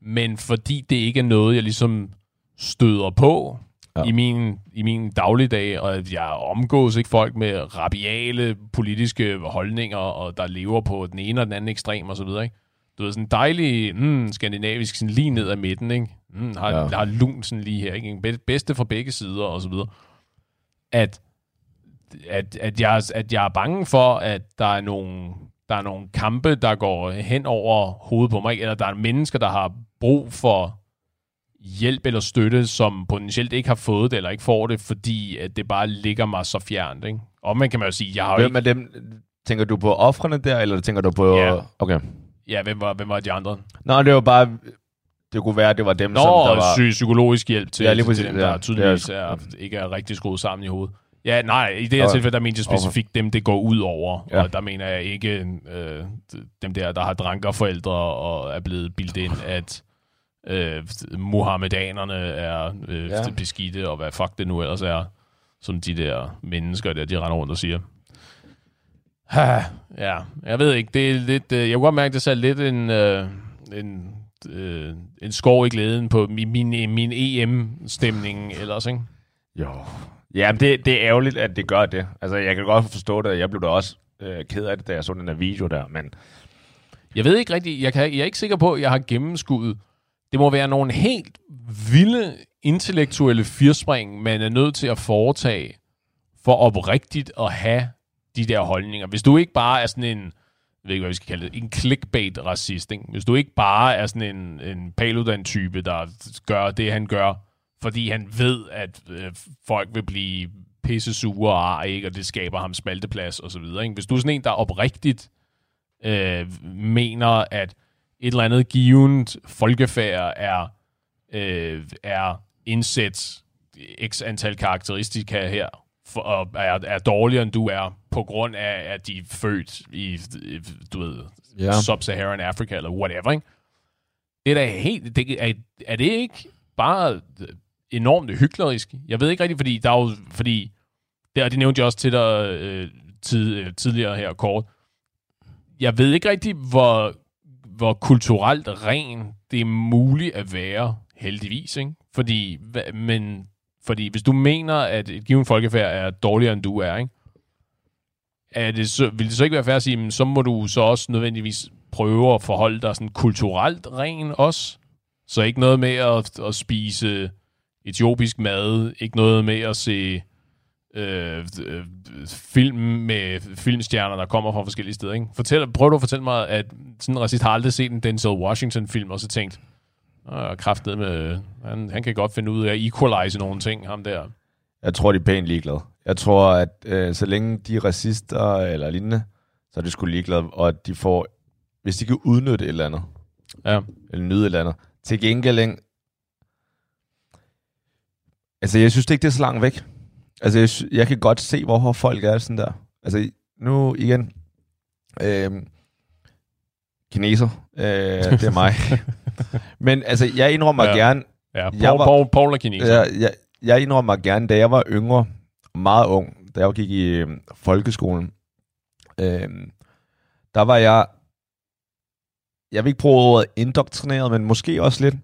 Men fordi det ikke er noget, jeg ligesom støder på ja. I, min, i min dagligdag, og at jeg omgås ikke folk med rabiale politiske holdninger, og der lever på den ene og den anden ekstrem og så videre, ikke? Du ved, sådan en dejlig mm, skandinavisk, sådan lige ned ad midten, ikke? Mm, har, ja. Har lun sådan lige her, ikke? Be- Bedste fra begge sider og så videre. At, at, at, jeg, at jeg er bange for, at der er nogle, der er nogle kampe, der går hen over hovedet på mig, ikke? eller der er mennesker, der har brug for hjælp eller støtte, som potentielt ikke har fået det, eller ikke får det, fordi at det bare ligger mig så fjernt. Ikke? Og man kan man jo sige, jeg har jo Hvem ikke... dem? Tænker du på offrene der, eller tænker du på... Ja. Okay. Ja, hvem var, hvem var de andre? Nå, det var bare... Det kunne være, at det var dem, Nå, som der var... psy- psykologisk hjælp til, Ja, lige til præcis, dem, der ja. tydeligvis Det er, er- ikke er rigtig skruet sammen i hovedet. Ja, nej, i det her Okay. tilfælde, der mente jeg specifikt dem, det går ud over. Ja. Og der mener jeg ikke øh, dem der, der har drankerforældre og er blevet bildet ind, at øh, muhammedanerne er øh, ja. Ja. beskidte, og hvad fuck det nu ellers er, som de der mennesker der, de render rundt og siger. Ha, ja, jeg ved ikke, det er lidt, øh, jeg kunne godt mærke, det sagde lidt en, øh, en, øh, en skov i glæden på min, min, min EM-stemning ellers, ikke? Jo. Ja, men det, det er ærgerligt, at det gør det. Altså, jeg kan godt forstå det. Jeg blev da også øh, ked af det, da jeg så den der video der, men... Jeg ved ikke rigtigt, jeg, kan, jeg er ikke sikker på, at jeg har gennemskuddet. Det må være nogle helt vilde intellektuelle firspring, man er nødt til at foretage for oprigtigt at have de der holdninger. Hvis du ikke bare er sådan en jeg ved ikke, hvad vi skal kalde det, en clickbait-racist. Ikke? Hvis du ikke bare er sådan en, en paludan-type, der gør det, han gør, fordi han ved, at øh, folk vil blive pisse sure og ar, ikke? og det skaber ham spalteplads og så videre. Ikke? Hvis du er sådan en, der oprigtigt øh, mener, at et eller andet givet folkefærd er, øh, er indsat x antal karakteristika her, for, og er, er dårligere, end du er, på grund af, at de er født i, du ved, Ja. Sub-Saharan Africa, eller whatever, ikke? Det er da helt... Det, er, er det ikke bare enormt hyklerisk? Jeg ved ikke rigtigt, fordi der er jo... Fordi, det, og det nævnte jeg også til dig øh, tid, øh, tidligere her kort. Jeg ved ikke rigtigt, hvor, hvor kulturelt ren det er muligt at være, heldigvis, ikke? Fordi, men, fordi hvis du mener, at et givet folkefærd er dårligere, end du er, ikke? Er det så, vil det så ikke være fair at sige, men så må du så også nødvendigvis prøve at forholde dig sådan kulturelt ren også? Så ikke noget med at, at spise etiopisk mad, ikke noget med at se øh, øh, film med filmstjerner, der kommer fra forskellige steder. Ikke? Fortæl, prøv du at fortælle mig, at sådan en racist har aldrig set en Denzel Washington-film, og så tænkt, øh, kraftet med, han, han kan godt finde ud af at equalize nogle ting, ham der. Jeg tror, de er pænt ligeglade. Jeg tror, at øh, så længe de er racister eller lignende, så er de sgu ligeglade, og at de får, hvis de kan udnytte et eller andet, Ja. eller nyde et eller andet. Til gengæld, ikke? altså jeg synes det ikke, det er så langt væk. Altså jeg, jeg kan godt se, hvorfor folk er sådan der. Altså nu igen, øh, kineser, øh, det er mig. Men altså, jeg indrømmer Ja. gerne, Ja, Paul, Jeg var- Paul, Paul er kineser. jeg, jeg, jeg indrømmer gerne, da jeg var yngre, meget ung, da jeg gik i øh, folkeskolen, øh, der var jeg, jeg vil ikke bruge ordet indoktrineret, men måske også lidt,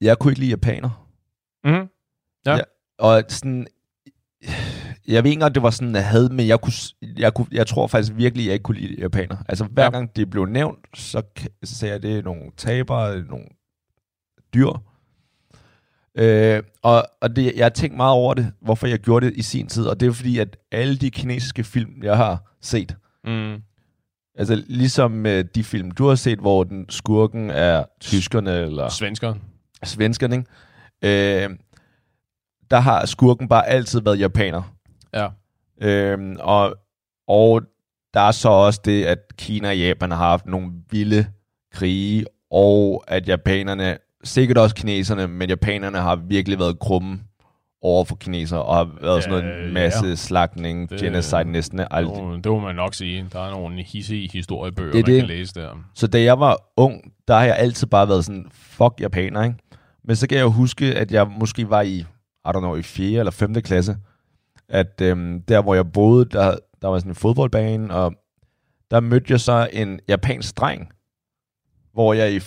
jeg kunne ikke lide japaner. Mm-hmm. Ja. Ja. Og sådan, jeg ved ikke engang, det var sådan, jeg havde, men jeg, kunne, jeg, kunne, jeg tror faktisk virkelig, jeg ikke kunne lide japaner. Altså hver Ja. gang det blev nævnt, så, så sagde jeg, det er nogle tabere, nogle dyr. Øh, og og det, jeg har tænkt meget over det, hvorfor jeg gjorde det i sin tid, og det er fordi, at alle de kinesiske film, jeg har set, Mm. altså ligesom øh, de film, du har set, hvor den skurken er tyskerne eller Svensker. svenskerne, ikke? Øh, der har skurken bare altid været japaner. Ja. Øhm, og, og der er så også det, at Kina og Japan har haft nogle vilde krige, og at japanerne, sikkert også kineserne, men japanerne har virkelig været krumme over for kinesere, og har været Ja, sådan noget masse ja. slagtning, Det- genocide næsten. Oh, det må man nok sige. Der er nogle hissige historiebøger, Det man det. kan læse der. Så da jeg var ung, der har jeg altid bare været sådan, fuck japaner, ikke? Men så kan jeg jo huske, at jeg måske var i, I don't know, i 4. eller 5. klasse, at øhm, der hvor jeg boede, der, der var sådan en fodboldbane, og der mødte jeg så en japansk dreng, hvor jeg i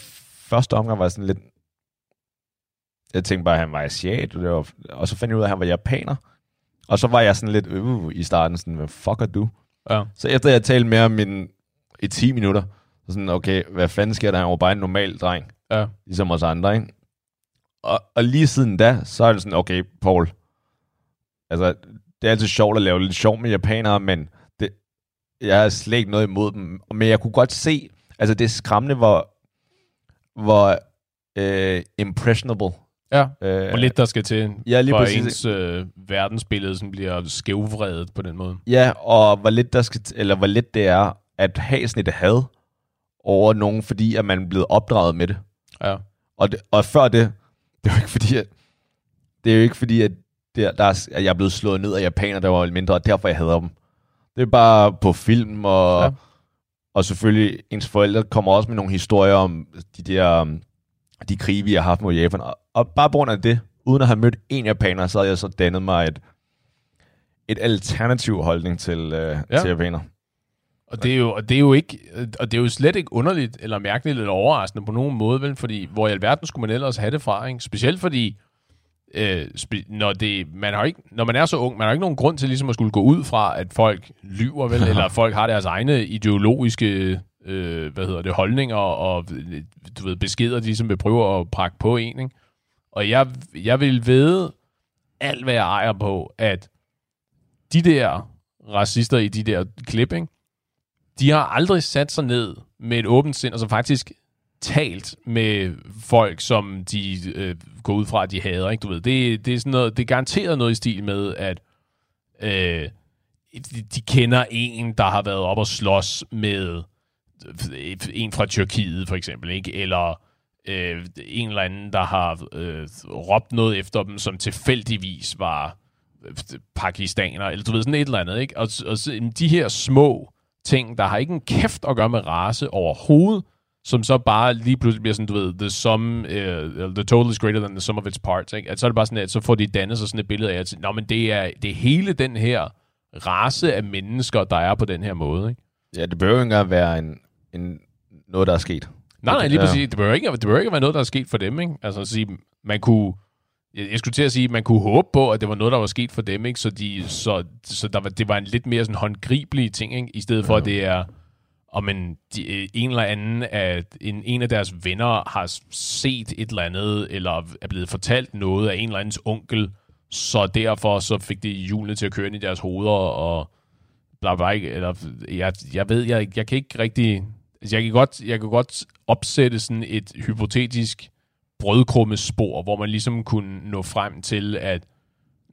første omgang var sådan lidt, jeg tænkte bare, at han var asiat, og, det var, og så fandt jeg ud af, at han var japaner. Og så var jeg sådan lidt, øh, i starten sådan, hvad fuck er du? Ja. Så efter jeg talte med ham i, i 10 minutter, så sådan, okay, hvad fanden sker der? Han var bare en normal dreng, Ja. ligesom os andre, ikke? Og, og lige siden da, så er det sådan, okay, Paul, altså, det er altid sjovt at lave lidt sjov med japanere, men det, jeg har slet ikke noget imod dem. Men jeg kunne godt se, altså det er skræmmende, hvor, hvor øh, impressionable. Ja. Øh, Hvor lidt der skal til, Ja, lige for præcis. ens øh, verdensbillede sådan bliver skævvredet på den måde. Ja, og hvor lidt, der skal, t- eller hvor lidt det er at have sådan et had over nogen, fordi at man er blevet opdraget med det. Ja. Og, det, og før det, det er jo ikke fordi, at, det er jo ikke fordi, at, der, der er, at jeg er blevet slået ned af japaner, der var mindre, og derfor jeg hader dem. Det er bare på film, og, Ja. ja. og selvfølgelig ens forældre kommer også med nogle historier om de der um, de krige, vi har haft mod Japan. Og, og bare på grund af det, uden at have mødt en japaner, så havde jeg så dannet mig et, et alternativ holdning til, øh, Ja. til japaner. Og det, er jo, og, det er jo ikke, og det er jo slet ikke underligt, eller mærkeligt, eller overraskende på nogen måde, vel? Fordi hvor i alverden skulle man ellers have det fra, ikke? Specielt fordi, øh, spe, når, det, man har ikke, når man er så ung, man har ikke nogen grund til ligesom at skulle gå ud fra, at folk lyver, vel? eller at folk har deres egne ideologiske øh, hvad hedder det, holdninger og du ved, beskeder, de ligesom vil prøve at prakke på en. Ikke? Og jeg, jeg vil vide alt, hvad jeg ejer på, at de der racister i de der klip, ikke? de har aldrig sat sig ned med et åbent sind, og så faktisk talt med folk, som de øh, går ud fra, at de hader. Ikke? Du ved, det, det, er sådan noget, det er garanteret noget i stil med, at øh, de, de kender en, der har været op og slås med øh, en fra Tyrkiet, for eksempel, ikke? eller øh, en eller anden, der har øh, råbt noget efter dem, som tilfældigvis var øh, pakistaner, eller du ved, sådan et eller andet. Ikke? Og, og så, de her små ting, der har ikke en kæft at gøre med race overhovedet, som så bare lige pludselig bliver sådan, du ved, the sum, uh, the total is greater than the sum of its parts, ikke? At så er det bare sådan, at så får de dannet sig sådan et billede af, at Nå, men det er, det er hele den her race af mennesker, der er på den her måde, ikke? Ja, det behøver ikke engang være en, en, noget, der er sket. Nej, nej, lige præcis. Det behøver, ikke, det behøver ikke være noget, der er sket for dem, ikke? Altså at sige, man kunne, jeg, jeg skulle til at sige, man kunne håbe på, at det var noget, der var sket for dem, ikke? Så, de, så, så der var, det var en lidt mere sådan håndgribelig ting, ikke? I stedet for, ja. at det er, og men de, en eller anden af, en, en af deres venner har set et eller andet, eller er blevet fortalt noget af en eller andens onkel, så derfor så fik de hjulene til at køre ind i deres hoveder, og bla ikke, eller jeg, jeg ved, jeg, jeg kan ikke rigtig, altså jeg kan godt, jeg kan godt opsætte sådan et hypotetisk brødkrummespor, hvor man ligesom kunne nå frem til, at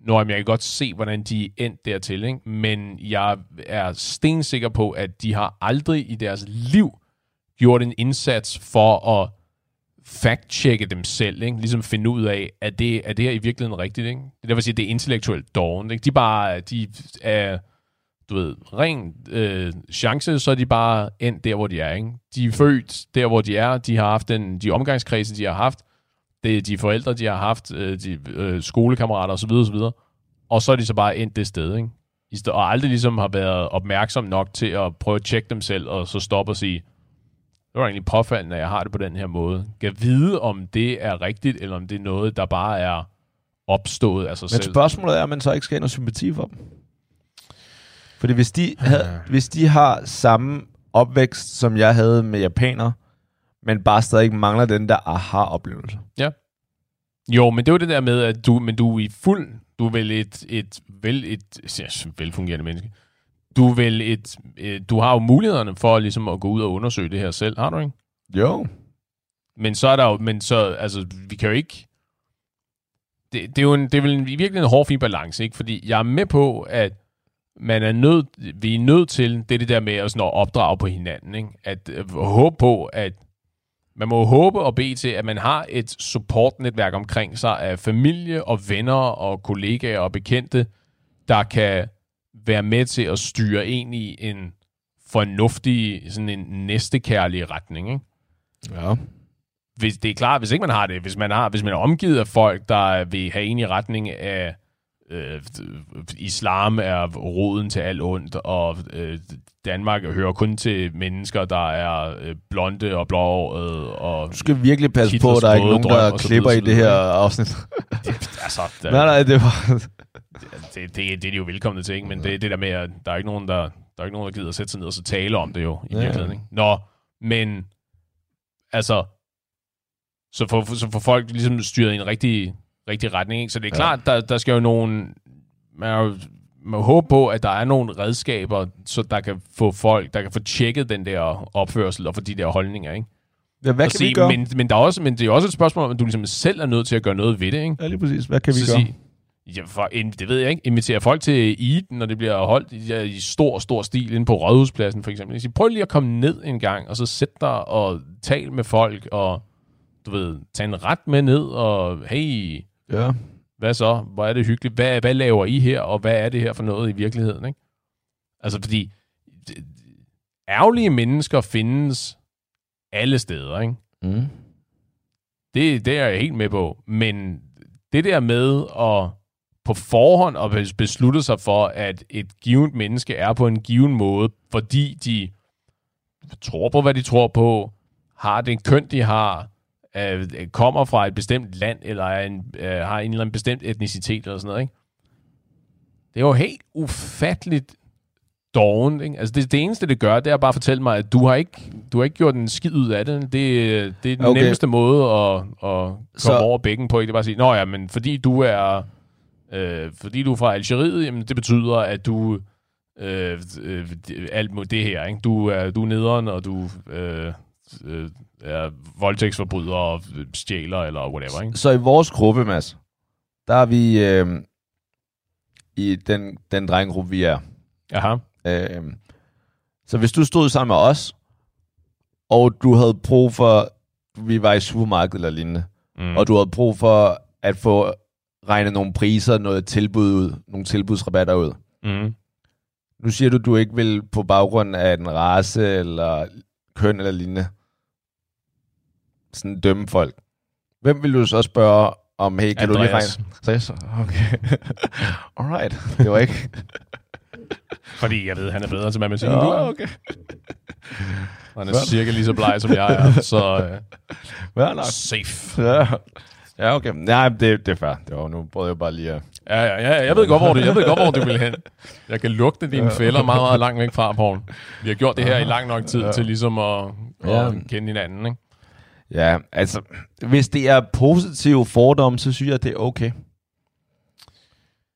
Nå, jeg kan godt se, hvordan de er endt dertil, ikke? men jeg er stensikker på, at de har aldrig i deres liv gjort en indsats for at fact-checke dem selv, ikke? ligesom finde ud af, at det, er det her i virkeligheden rigtigt. Ikke? Det er derfor, sige, det er intellektuelt dårligt. Ikke? De bare, de er, du ved, ren øh, chance, så er de bare endt der, hvor de er. Ikke? De er født der, hvor de er. De har haft den, de omgangskredse, de har haft det er de forældre, de har haft, øh, de øh, skolekammerater osv. osv. Og så er de så bare endt det sted, ikke? Og aldrig ligesom har været opmærksom nok til at prøve at tjekke dem selv, og så stoppe og sige, det var egentlig påfaldende, at jeg har det på den her måde. Kan vide, om det er rigtigt, eller om det er noget, der bare er opstået af sig Men selv. Men spørgsmålet er, om man så ikke skal have noget sympati for dem. Fordi hvis de, havde, hvis de har samme opvækst, som jeg havde med japanere, men bare stadig mangler den der aha-oplevelse. Ja. Jo, men det er jo det der med, at du, men du er i fuld, du er vel et, et, vel et ja, velfungerende menneske. Du er vel et, et, du har jo mulighederne for ligesom at gå ud og undersøge det her selv, har du ikke? Jo. Men så er der jo, men så, altså, vi kan jo ikke, det, det er jo en, det er vel en, i virkeligheden en hård fin balance, ikke? Fordi jeg er med på, at man er nødt, vi er nødt til, det er det der med at, sådan at opdrage på hinanden, ikke? At øh, håbe på, at man må håbe og bede til, at man har et supportnetværk omkring sig af familie og venner og kollegaer og bekendte, der kan være med til at styre ind i en fornuftig, sådan en næstekærlig retning. Ikke? Ja. Hvis, det er klart, hvis ikke man har det, hvis man, har, hvis man er omgivet af folk, der vil have en i retning af øh, islam er roden til alt ondt, og øh, Danmark hører kun til mennesker, der er øh, blonde og blåårede. Og du skal virkelig passe på, at der er ikke nogen, der klipper i det her afsnit. det, altså, det, nej, nej, det var... det, det, det, det er de jo velkomne til, ikke? men det, det der med, at der er ikke nogen, der, der er ikke nogen, der gider at sætte sig ned og så tale om det jo, i ja. virkeligheden. Ikke? Nå, men altså, så får, så får folk ligesom styret i en rigtig rigtig retning. Ikke? Så det er ja. klart, der, der skal jo nogen... Man jo, man håber på, at der er nogle redskaber, så der kan få folk, der kan få tjekket den der opførsel og få de der holdninger, ikke? Ja, hvad kan sige, vi gøre? Men, men, der er også, men det er også et spørgsmål om, at du ligesom selv er nødt til at gøre noget ved det, ikke? Ja, lige præcis. Hvad kan vi så gøre? Sige, ja, for, det ved jeg ikke. Invitere folk til Eid, når det bliver holdt i, i stor, stor stil inde på Rådhuspladsen, for eksempel. Sige, prøv lige at komme ned en gang, og så sæt dig og tal med folk, og du ved, tage en ret med ned, og hey, Ja. Hvad så? Hvor er det hyggeligt? Hvad, hvad laver I her, og hvad er det her for noget i virkeligheden? Ikke? Altså, fordi ærgerlige mennesker findes alle steder, ikke? Mm. Det, det er jeg helt med på. Men det der med at på forhånd at beslutte sig for, at et givet menneske er på en given måde, fordi de tror på, hvad de tror på, har det køn, de har, øh, kommer fra et bestemt land, eller er en, øh, har en eller anden bestemt etnicitet, eller sådan noget, ikke? Det er jo helt ufatteligt dårligt, ikke? Altså det, det eneste, det gør, det er bare at fortælle mig, at du har ikke, du har ikke gjort en skid ud af det. Det, det er den okay. nemmeste måde at, at komme Så... over bækken på. Ikke? Det er bare at sige, nå ja, men fordi du er, øh, fordi du er fra Algeriet, jamen det betyder, at du øh, øh, alt mod det her. Ikke? Du, er, du er nederen, og du øh, øh, er voldtægtsforbryder og stjæler, eller whatever. Ikke? Så i vores gruppe, Mads, der er vi øh, i den, den drengegruppe, vi er. Aha. Øh, så hvis du stod sammen med os, og du havde brug for, vi var i supermarkedet eller lignende, mm. og du havde brug for at få regnet nogle priser, noget tilbud ud, nogle tilbudsrabatter ud. Mm. Nu siger du, du ikke vil på baggrund af en race eller køn eller lignende sådan dømme folk. Hvem vil du så spørge om, hey, kan Andreas. du lige regne? Så, okay. Alright, det var ikke... Fordi jeg ved, han er bedre til matematik. Ja, end du er. okay. Og han er cirka lige så bleg, som jeg er. Så øh, nok. safe. Ja. Ja, okay. Nej, det, det er fair. Det var, nu prøvede jeg bare lige at... Ja, ja, ja, jeg ved godt, hvor du, jeg ved godt, hvor du vil hen. Jeg kan lugte dine fælder meget, meget langt væk fra, Poul. Vi har gjort det her i lang nok tid til ligesom at, at Ja. kende hinanden, ikke? Ja, altså, hvis det er positive fordomme, så synes jeg, det er okay.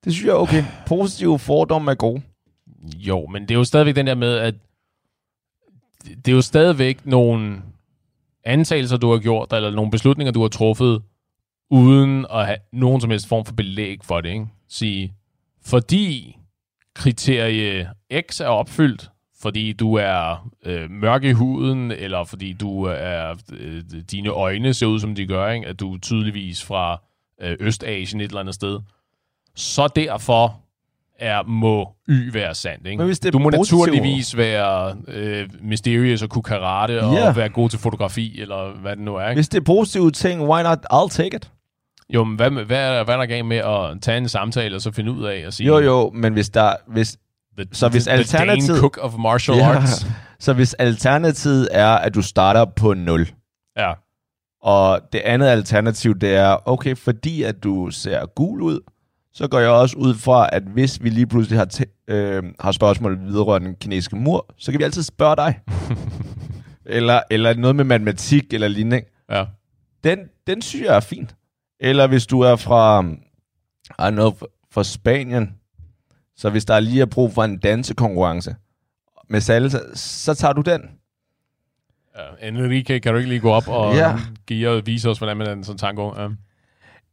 Det synes jeg er okay. Positive fordomme er gode. Jo, men det er jo stadigvæk den der med, at det er jo stadigvæk nogle antagelser, du har gjort, eller nogle beslutninger, du har truffet, uden at have nogen som helst form for belæg for det. Ikke? Sige, fordi kriterie X er opfyldt, fordi du er øh, mørk i huden, eller fordi du er øh, dine øjne ser ud, som de gør, ikke? at du er tydeligvis fra øh, Østasien et eller andet sted, så derfor er, må Y være sandt. Ikke? Men hvis det du må naturligvis være øh, mysterious og kunne karate og Ja. være god til fotografi, eller hvad det nu er. Ikke? Hvis det er positive ting, why not? I'll take it. Jo, men hvad, hvad, hvad er der galt med at tage en samtale og så finde ud af at sige... Jo, jo, men hvis der... Hvis, The, Så hvis the, the Dane alternativ- Cook of martial Ja. arts. så hvis alternativet er, at du starter på 0, Ja. og det andet alternativ, det er, okay, fordi at du ser gul ud, så går jeg også ud fra, at hvis vi lige pludselig har, øh, har spørgsmål vedrørende den kinesiske mur, så kan vi altid spørge dig. eller, eller noget med matematik eller lignende. ja. Den, den synes jeg er fint. Eller hvis du er fra, I know, fra Spanien, så hvis der lige er brug for en dansekonkurrence med salsa, så tager du den. ja. Enrique, kan du ikke lige gå op og Ja. give og vise os, hvordan man er en sådan tango? Ja.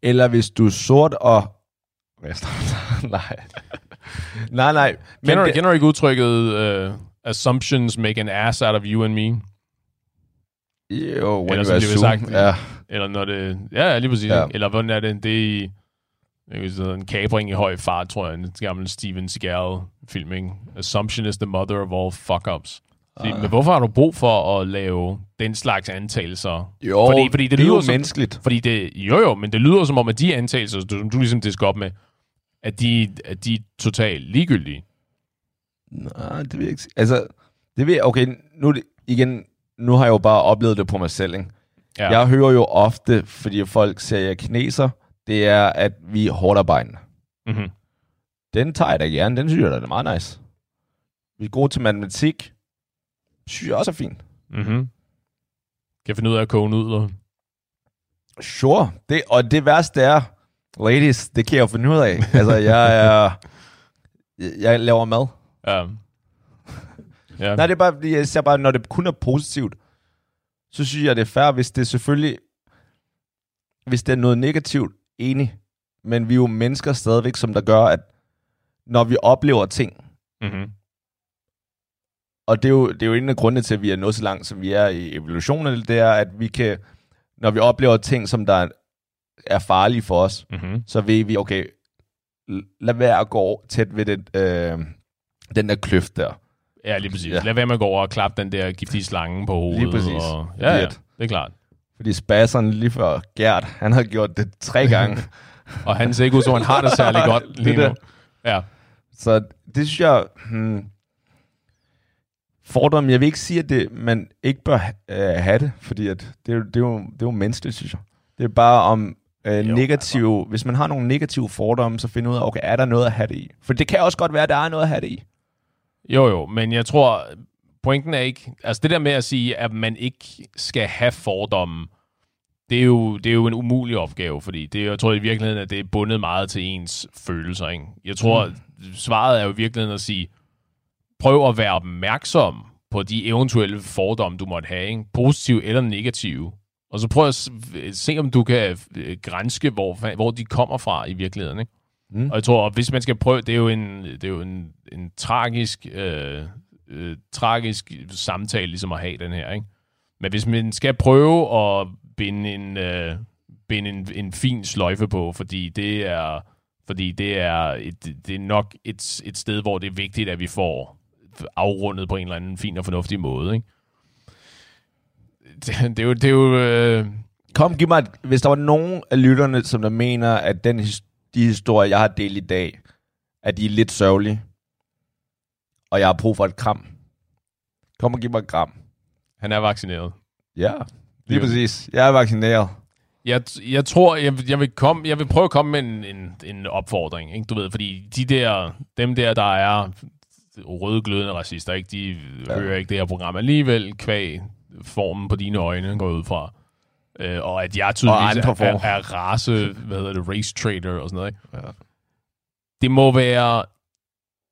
Eller hvis du er sort og... Nej. nej, nej. Men Kender, det, kender du ikke udtrykket, uh, assumptions make an ass out of you and me? jo, when Eller you assume. Ja. Eller når det... Ja, lige præcis. Ja. Eller hvordan er det? Det er i... Sige, en kabring i høj fart, tror jeg. En gammel Steven Seagal-film, ikke? Assumption is the mother of all fuck-ups. Ah. Uh. Men hvorfor har du brug for at lave den slags antagelser? Jo, Fordi- fordi det det er lyder jo som- menneskeligt. Fordi det, jo jo, men det lyder som om, at de antagelser, som du ligesom disker op med, at de, at de er totalt ligegyldige. Nej, det vil jeg ikke. Altså, det vil jeg, okay, nu er igen, nu har jeg jo bare oplevet det på mig selv, ikke? Ja. Jeg hører jo ofte, fordi folk siger, at jeg er kineser, det er, at vi er hårdt arbejdende. Mm-hmm. Den tager jeg da gerne, den synes jeg da er meget nice. Vi er gode til matematik, synes jeg også er fint. Mm-hmm. Kan finde ud af at koge nudler. Sure, det, og det værste er, ladies, det kan jeg jo finde ud af. altså, jeg er, jeg, jeg laver mad. Ja. ja. Nej, det er bare, jeg ser bare, når det kun er positivt, så synes jeg, det er fair, hvis det selvfølgelig, hvis det er noget negativt, enig. Men vi er jo mennesker stadigvæk, som der gør, at når vi oplever ting, Mm-hmm. og det er, jo, det er jo en af grundene til, at vi er nået så langt, som vi er i evolutionen, det er, at vi kan, når vi oplever ting, som der er farlige for os, Mm-hmm. så ved vi, okay, lad være at gå tæt ved den, øh, den der kløft der. Ja, lige præcis. Ja. Lad være med at gå over og klappe den der giftige slange på hovedet. Lige præcis. Og, ja, ja, det er klart. Fordi spasseren lige før Gert, han har gjort det tre gange. Og han ser ikke ud som, han har det særlig godt lige Det nu. Ja. Så det synes jeg... Hmm, fordom, jeg vil ikke sige, at det, man ikke bør øh, have det, fordi at det, er jo- det, er jo, det er jo menneskeligt, synes jeg. Det er bare om øh, Jo, negative... Altså. Hvis man har nogle negative fordomme, så find ud af, okay, er der noget at have det i? For det kan også godt være, at der er noget at have det i. Jo, jo, men jeg tror, pointen er ikke... Altså det der med at sige, at man ikke skal have fordomme, det er jo, det er jo en umulig opgave, fordi det, jeg tror i virkeligheden, at det er bundet meget til ens følelser. Ikke? Jeg tror, mm. svaret er jo i virkeligheden at sige, prøv at være opmærksom på de eventuelle fordomme, du måtte have, ikke? positive eller negative. Og så prøv at se, om du kan øh, grænske, hvor, hvor de kommer fra i virkeligheden. Ikke? Mm. Og jeg tror, at hvis man skal prøve, det er jo en, det er jo en, en tragisk, øh, øh, tragisk samtale ligesom at have den her. Ikke? Men hvis man skal prøve at binde en, øh, binde en, en fin sløjfe på, fordi det er, fordi det er, et, det er nok et, et sted, hvor det er vigtigt, at vi får afrundet på en eller anden fin og fornuftig måde. Ikke? Det, det er jo... Det er jo øh, Kom, giv mig, et, hvis der var nogen af lytterne, som der mener, at den, de historier, jeg har delt i dag, at de er lidt sørgelige, og jeg har brug for et kram. Kom og giv mig et kram. han er vaccineret. Ja, lige er- præcis. Jeg er vaccineret. Jeg, jeg tror, jeg, jeg, vil komme, jeg vil prøve at komme med en, en, en opfordring, ikke? du ved, fordi de der, dem der, der er røde glødende racister, ikke? de ja. Ja. hører ikke det her program alligevel, kvæg formen på dine øjne går ud fra. Øh, og at jeg tydeligvis er, er, er, race, hvad hedder det, race trader og sådan noget. Ikke? Ja. Det må være,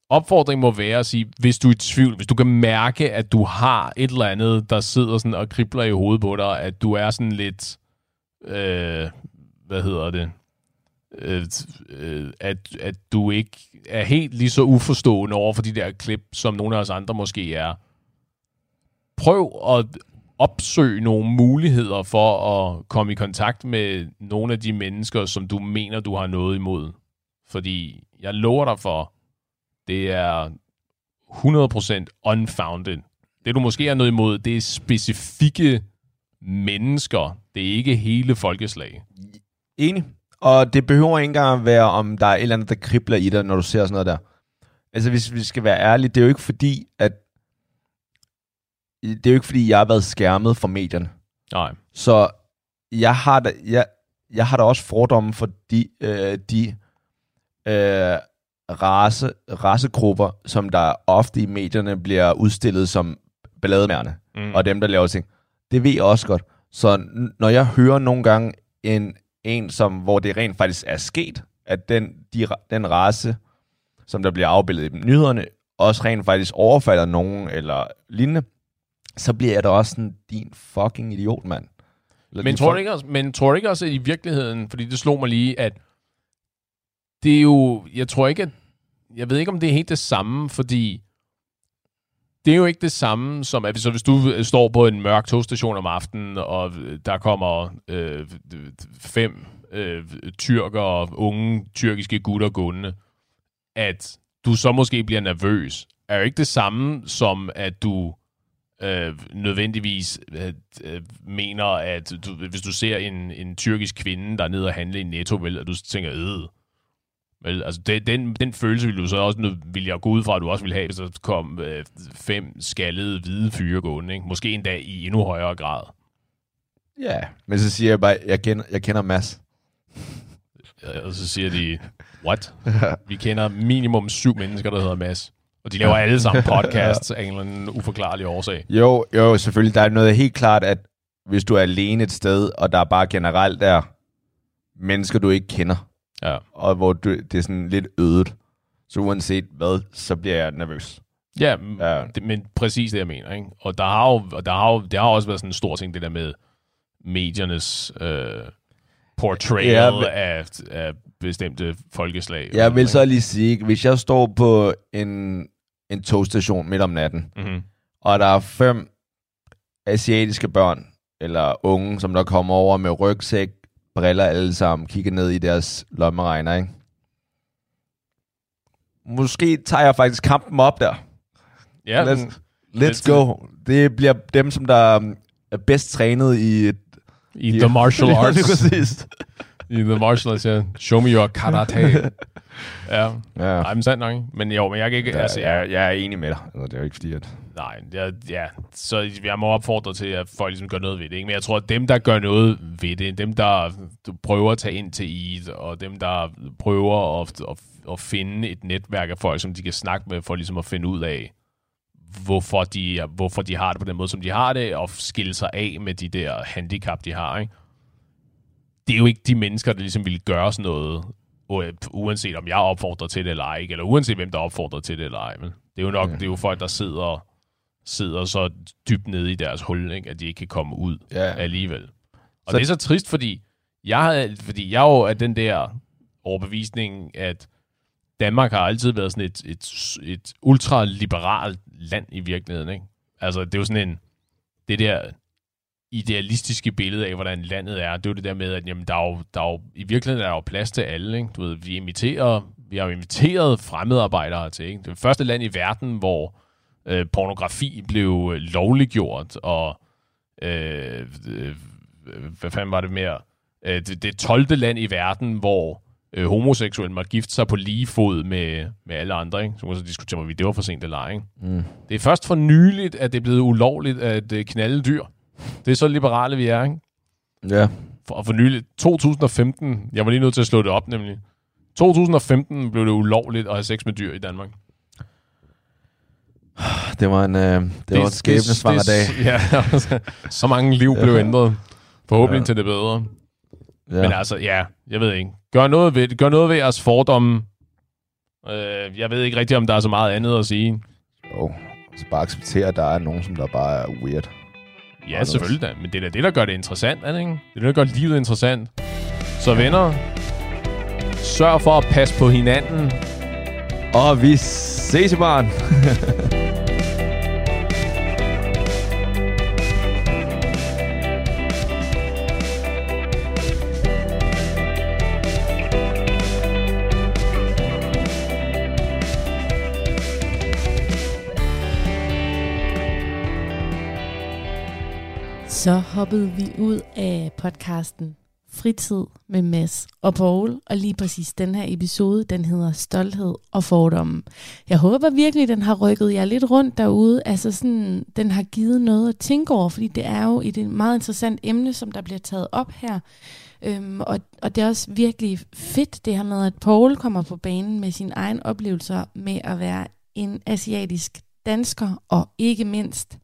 opfordring må være at sige, hvis du er i tvivl, hvis du kan mærke, at du har et eller andet, der sidder sådan og kribler i hovedet på dig, at du er sådan lidt, øh, hvad hedder det, øh, øh, at, at du ikke er helt lige så uforstående over for de der klip, som nogle af os andre måske er. Prøv at opsøge nogle muligheder for at komme i kontakt med nogle af de mennesker, som du mener, du har noget imod. Fordi jeg lover dig for, det er 100% unfounded. Det du måske har noget imod, det er specifikke mennesker. Det er ikke hele folkeslag. Enig. Og det behøver ikke engang at være, om der er et eller andet, der kribler i dig, når du ser sådan noget der. Altså, hvis vi skal være ærlige, det er jo ikke fordi, at... Det er jo ikke fordi, jeg har været skærmet fra medierne. Nej. Så jeg har da, jeg, jeg har da også fordomme for de, øh, de øh, race, racegrupper, som der ofte i medierne bliver udstillet som ballademærende, Mm. og dem, der laver ting. Det ved jeg også godt. Så når jeg hører nogle gange en, en som, hvor det rent faktisk er sket, at den, de, den race, som der bliver afbildet i nyhederne, også rent faktisk overfalder nogen eller lignende, så bliver jeg da også sådan, din fucking idiot, mand. Eller Men tror, fuck- ikke også, men tror du ikke også, at i virkeligheden, fordi det slog mig lige, at det er jo, jeg tror ikke, at, jeg ved ikke, om det er helt det samme, fordi det er jo ikke det samme som, at hvis, så hvis du øh, står på en mørk togstation om aftenen, og øh, der kommer øh, fem øh, tyrker, unge tyrkiske gutter gående, at du så måske bliver nervøs, er jo ikke det samme som, at du øh, nødvendigvis øh, øh, mener, at du, hvis du ser en, en tyrkisk kvinde, der er nede og handle i Netto, vel, at du tænker, øh, Vel, altså det, den, den følelse ville du så også, vil jeg gå ud fra, at du også ville have, hvis der kom øh, fem skaldede hvide fyre gående, ikke? Måske endda i endnu højere grad. Ja, men så siger jeg bare, jeg kender, jeg kender Mads. Og så siger de, what? Vi kender minimum syv mennesker, der hedder Mads. Og de laver alle sammen podcasts af en eller anden uforklarlig årsag. Jo, jo, selvfølgelig. Der er noget helt klart, at hvis du er alene et sted, og der bare generelt er mennesker, du ikke kender, Ja. og hvor du, det er sådan lidt ødet, så uanset hvad, så bliver jeg nervøs. Ja, Ja. Det, men præcis det, jeg mener. Ikke? Og der har jo, og der har jo, det har også været sådan en stor ting, det der med mediernes øh, portrayal ja, men- af, af bestemte folkeslag. Jeg vil så lige sige, hvis jeg står på en, en togstation midt om natten, Mm-hmm. og der er fem asiatiske børn, eller unge, som der kommer over med rygsæk, briller alle sammen, kigger ned i deres lommeregner, ikke? Måske tager jeg faktisk kampen op der. Ja, Let's, let's go. Det bliver dem, som der um, er bedst trænet i... et- i The Martial Ja, Arts. præcis. I The Martial Arts, ja. Show me your karate. ja, Ja. nej, men sandt nok. Men jo, men jeg kan ikke... Ja, altså, jeg, jeg, jeg er enig med dig. Altså, det er jo ikke fordi, at... Nej, jeg, ja, så jeg må opfordre til, at folk ligesom gør noget ved det. Ikke? Men jeg tror, at dem, der gør noget ved det, dem, der prøver at tage ind til EAT, og dem, der prøver at, at, at finde et netværk af folk, som de kan snakke med, for ligesom at finde ud af, hvorfor de, hvorfor de har det på den måde, som de har det, og skille sig af med de der handicap, de har. Ikke? Det er jo ikke de mennesker, der ligesom ville gøre sådan noget, uanset om jeg opfordrer til det eller ej, eller uanset hvem der opfordrer til det eller ej. Men det Det er jo nok, Ja. det er jo folk, der sidder, sidder så dybt nede i deres hul, ikke? at de ikke kan komme ud Ja. alligevel. Og Så- det er så trist, fordi jeg, har- fordi jeg er jo af den der overbevisning, at Danmark har altid været sådan et, et, et ultraliberalt land i virkeligheden. Ikke? Altså, det er jo sådan en... Det der idealistiske billede af, hvordan landet er, det er jo det der med, at jamen, der er jo, der er jo, i virkeligheden er der jo plads til alle. Ikke? Du ved, vi, imiterer, vi har jo inviteret fremmedarbejdere til. Ikke? Det er det første land i verden, hvor øh, pornografi blev øh, lovliggjort, og øh, øh, hvad fanden var det mere? Øh, det, det 12. land i verden, hvor øh, homoseksuelle må gifte sig på lige fod med, med alle andre. Ikke? Så må man så diskutere, om det var for sent eller ej. Ikke? Mm. Det er først for nyligt, at det er blevet ulovligt at øh, knalde dyr. Det er så liberale, vi er. Ikke? Ja. For, og for nyligt, 2015, jeg var lige nødt til at slå det op nemlig. 2015 blev det ulovligt at have sex med dyr i Danmark. Det var en, øh, det, det var en skæbnesvanger dag. Ja, så mange liv blev ændret. Forhåbentlig Ja. til det bedre. Ja. Men altså, ja, jeg ved ikke. Gør noget ved, gør noget ved jeres fordomme. Øh, jeg ved ikke rigtig, om der er så meget andet at sige. Jo, så bare acceptere, at der er nogen, som der bare er weird. Ja, Anders. selvfølgelig da. Men det er da det, der gør det interessant, er det ikke? Det er det, der gør livet interessant. Så venner, sørg for at passe på hinanden. Og vi ses i barn. Så hoppede vi ud af podcasten Fritid med Mads og Paul, og lige præcis den her episode, den hedder Stolthed og Fordomme. Jeg håber virkelig, den har rykket jer lidt rundt derude. Altså sådan, den har givet noget at tænke over, fordi det er jo et meget interessant emne, som der bliver taget op her. Øhm, og, og det er også virkelig fedt, det her med, at Paul kommer på banen med sine egne oplevelser med at være en asiatisk dansker, og ikke mindst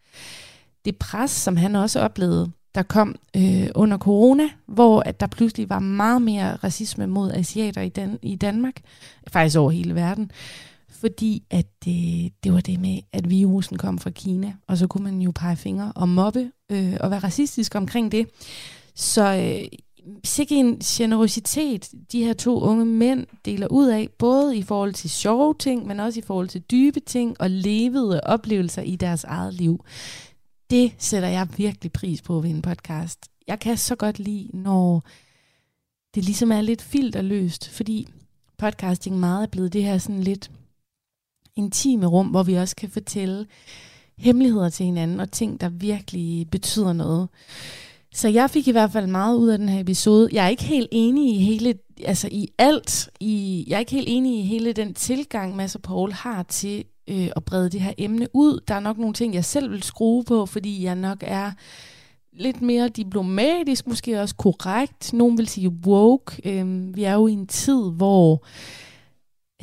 det pres, som han også oplevede, der kom øh, under corona, hvor at der pludselig var meget mere racisme mod asiater i, Dan- i Danmark, faktisk over hele verden, fordi at det, det var det med, at virusen kom fra Kina, og så kunne man jo pege fingre og mobbe øh, og være racistisk omkring det. Så øh, sikke en generositet, de her to unge mænd deler ud af, både i forhold til sjove ting, men også i forhold til dybe ting og levede oplevelser i deres eget liv. Det sætter jeg virkelig pris på ved en podcast. Jeg kan så godt lide, når det ligesom er lidt filterløst, fordi podcasting meget er blevet det her sådan lidt intime rum, hvor vi også kan fortælle hemmeligheder til hinanden og ting, der virkelig betyder noget. Så jeg fik i hvert fald meget ud af den her episode. Jeg er ikke helt enig i hele, altså i alt. I, jeg er ikke helt enig i hele den tilgang, Mads og Paul har til øh, at brede det her emne ud. Der er nok nogle ting, jeg selv vil skrue på, fordi jeg nok er lidt mere diplomatisk, måske også korrekt. Nogen vil sige woke. Øh, vi er jo i en tid, hvor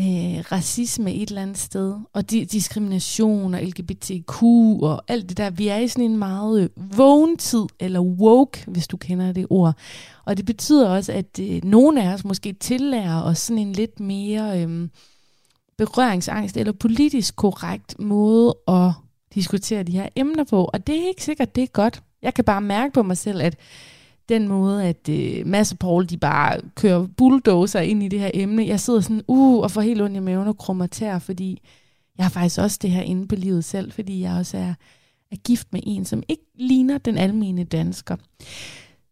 øh, racisme et eller andet sted, og di- diskrimination og LGBTQ og alt det der. Vi er i sådan en meget øh, vågen tid, eller woke, hvis du kender det ord. Og det betyder også, at øh, nogle af os måske tillærer os sådan en lidt mere øh, berøringsangst eller politisk korrekt måde at diskutere de her emner på. Og det er ikke sikkert, det er godt. Jeg kan bare mærke på mig selv, at den måde, at øh, Mads og Paul, de bare kører bulldozer ind i det her emne. Jeg sidder sådan, uh, og får helt ondt i maven og krummer tær, fordi jeg har faktisk også det her inde på livet selv, fordi jeg også er, er gift med en, som ikke ligner den almene dansker.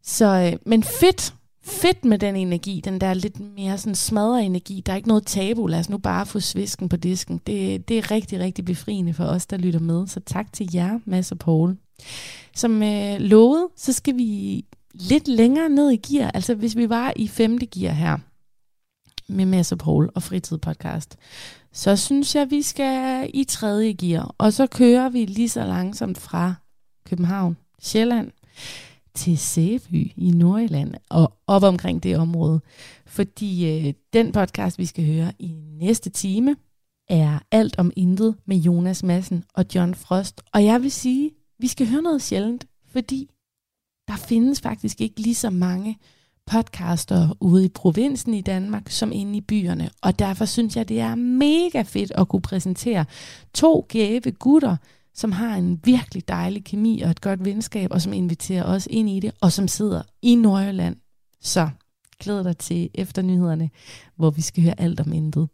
Så, øh, men fedt, fedt med den energi, den der lidt mere sådan smadre energi. Der er ikke noget tabu, lad os nu bare få svisken på disken. Det, det er rigtig, rigtig befriende for os, der lytter med. Så tak til jer, Mads og Paul. Som øh, lovet, så skal vi lidt længere ned i gear. Altså hvis vi var i femte gear her med Mads og Paul og Fritid Podcast, så synes jeg, vi skal i tredje gear. Og så kører vi lige så langsomt fra København, Sjælland, til Sæby i Nordjylland og op omkring det område. Fordi øh, den podcast, vi skal høre i næste time, er Alt om Intet med Jonas Madsen og John Frost. Og jeg vil sige, vi skal høre noget sjældent, fordi der findes faktisk ikke lige så mange podcaster ude i provinsen i Danmark, som inde i byerne. Og derfor synes jeg, det er mega fedt at kunne præsentere to gæve gutter, som har en virkelig dejlig kemi og et godt venskab, og som inviterer os ind i det, og som sidder i Nordjylland. Så glæder dig til efter nyhederne, hvor vi skal høre alt om intet.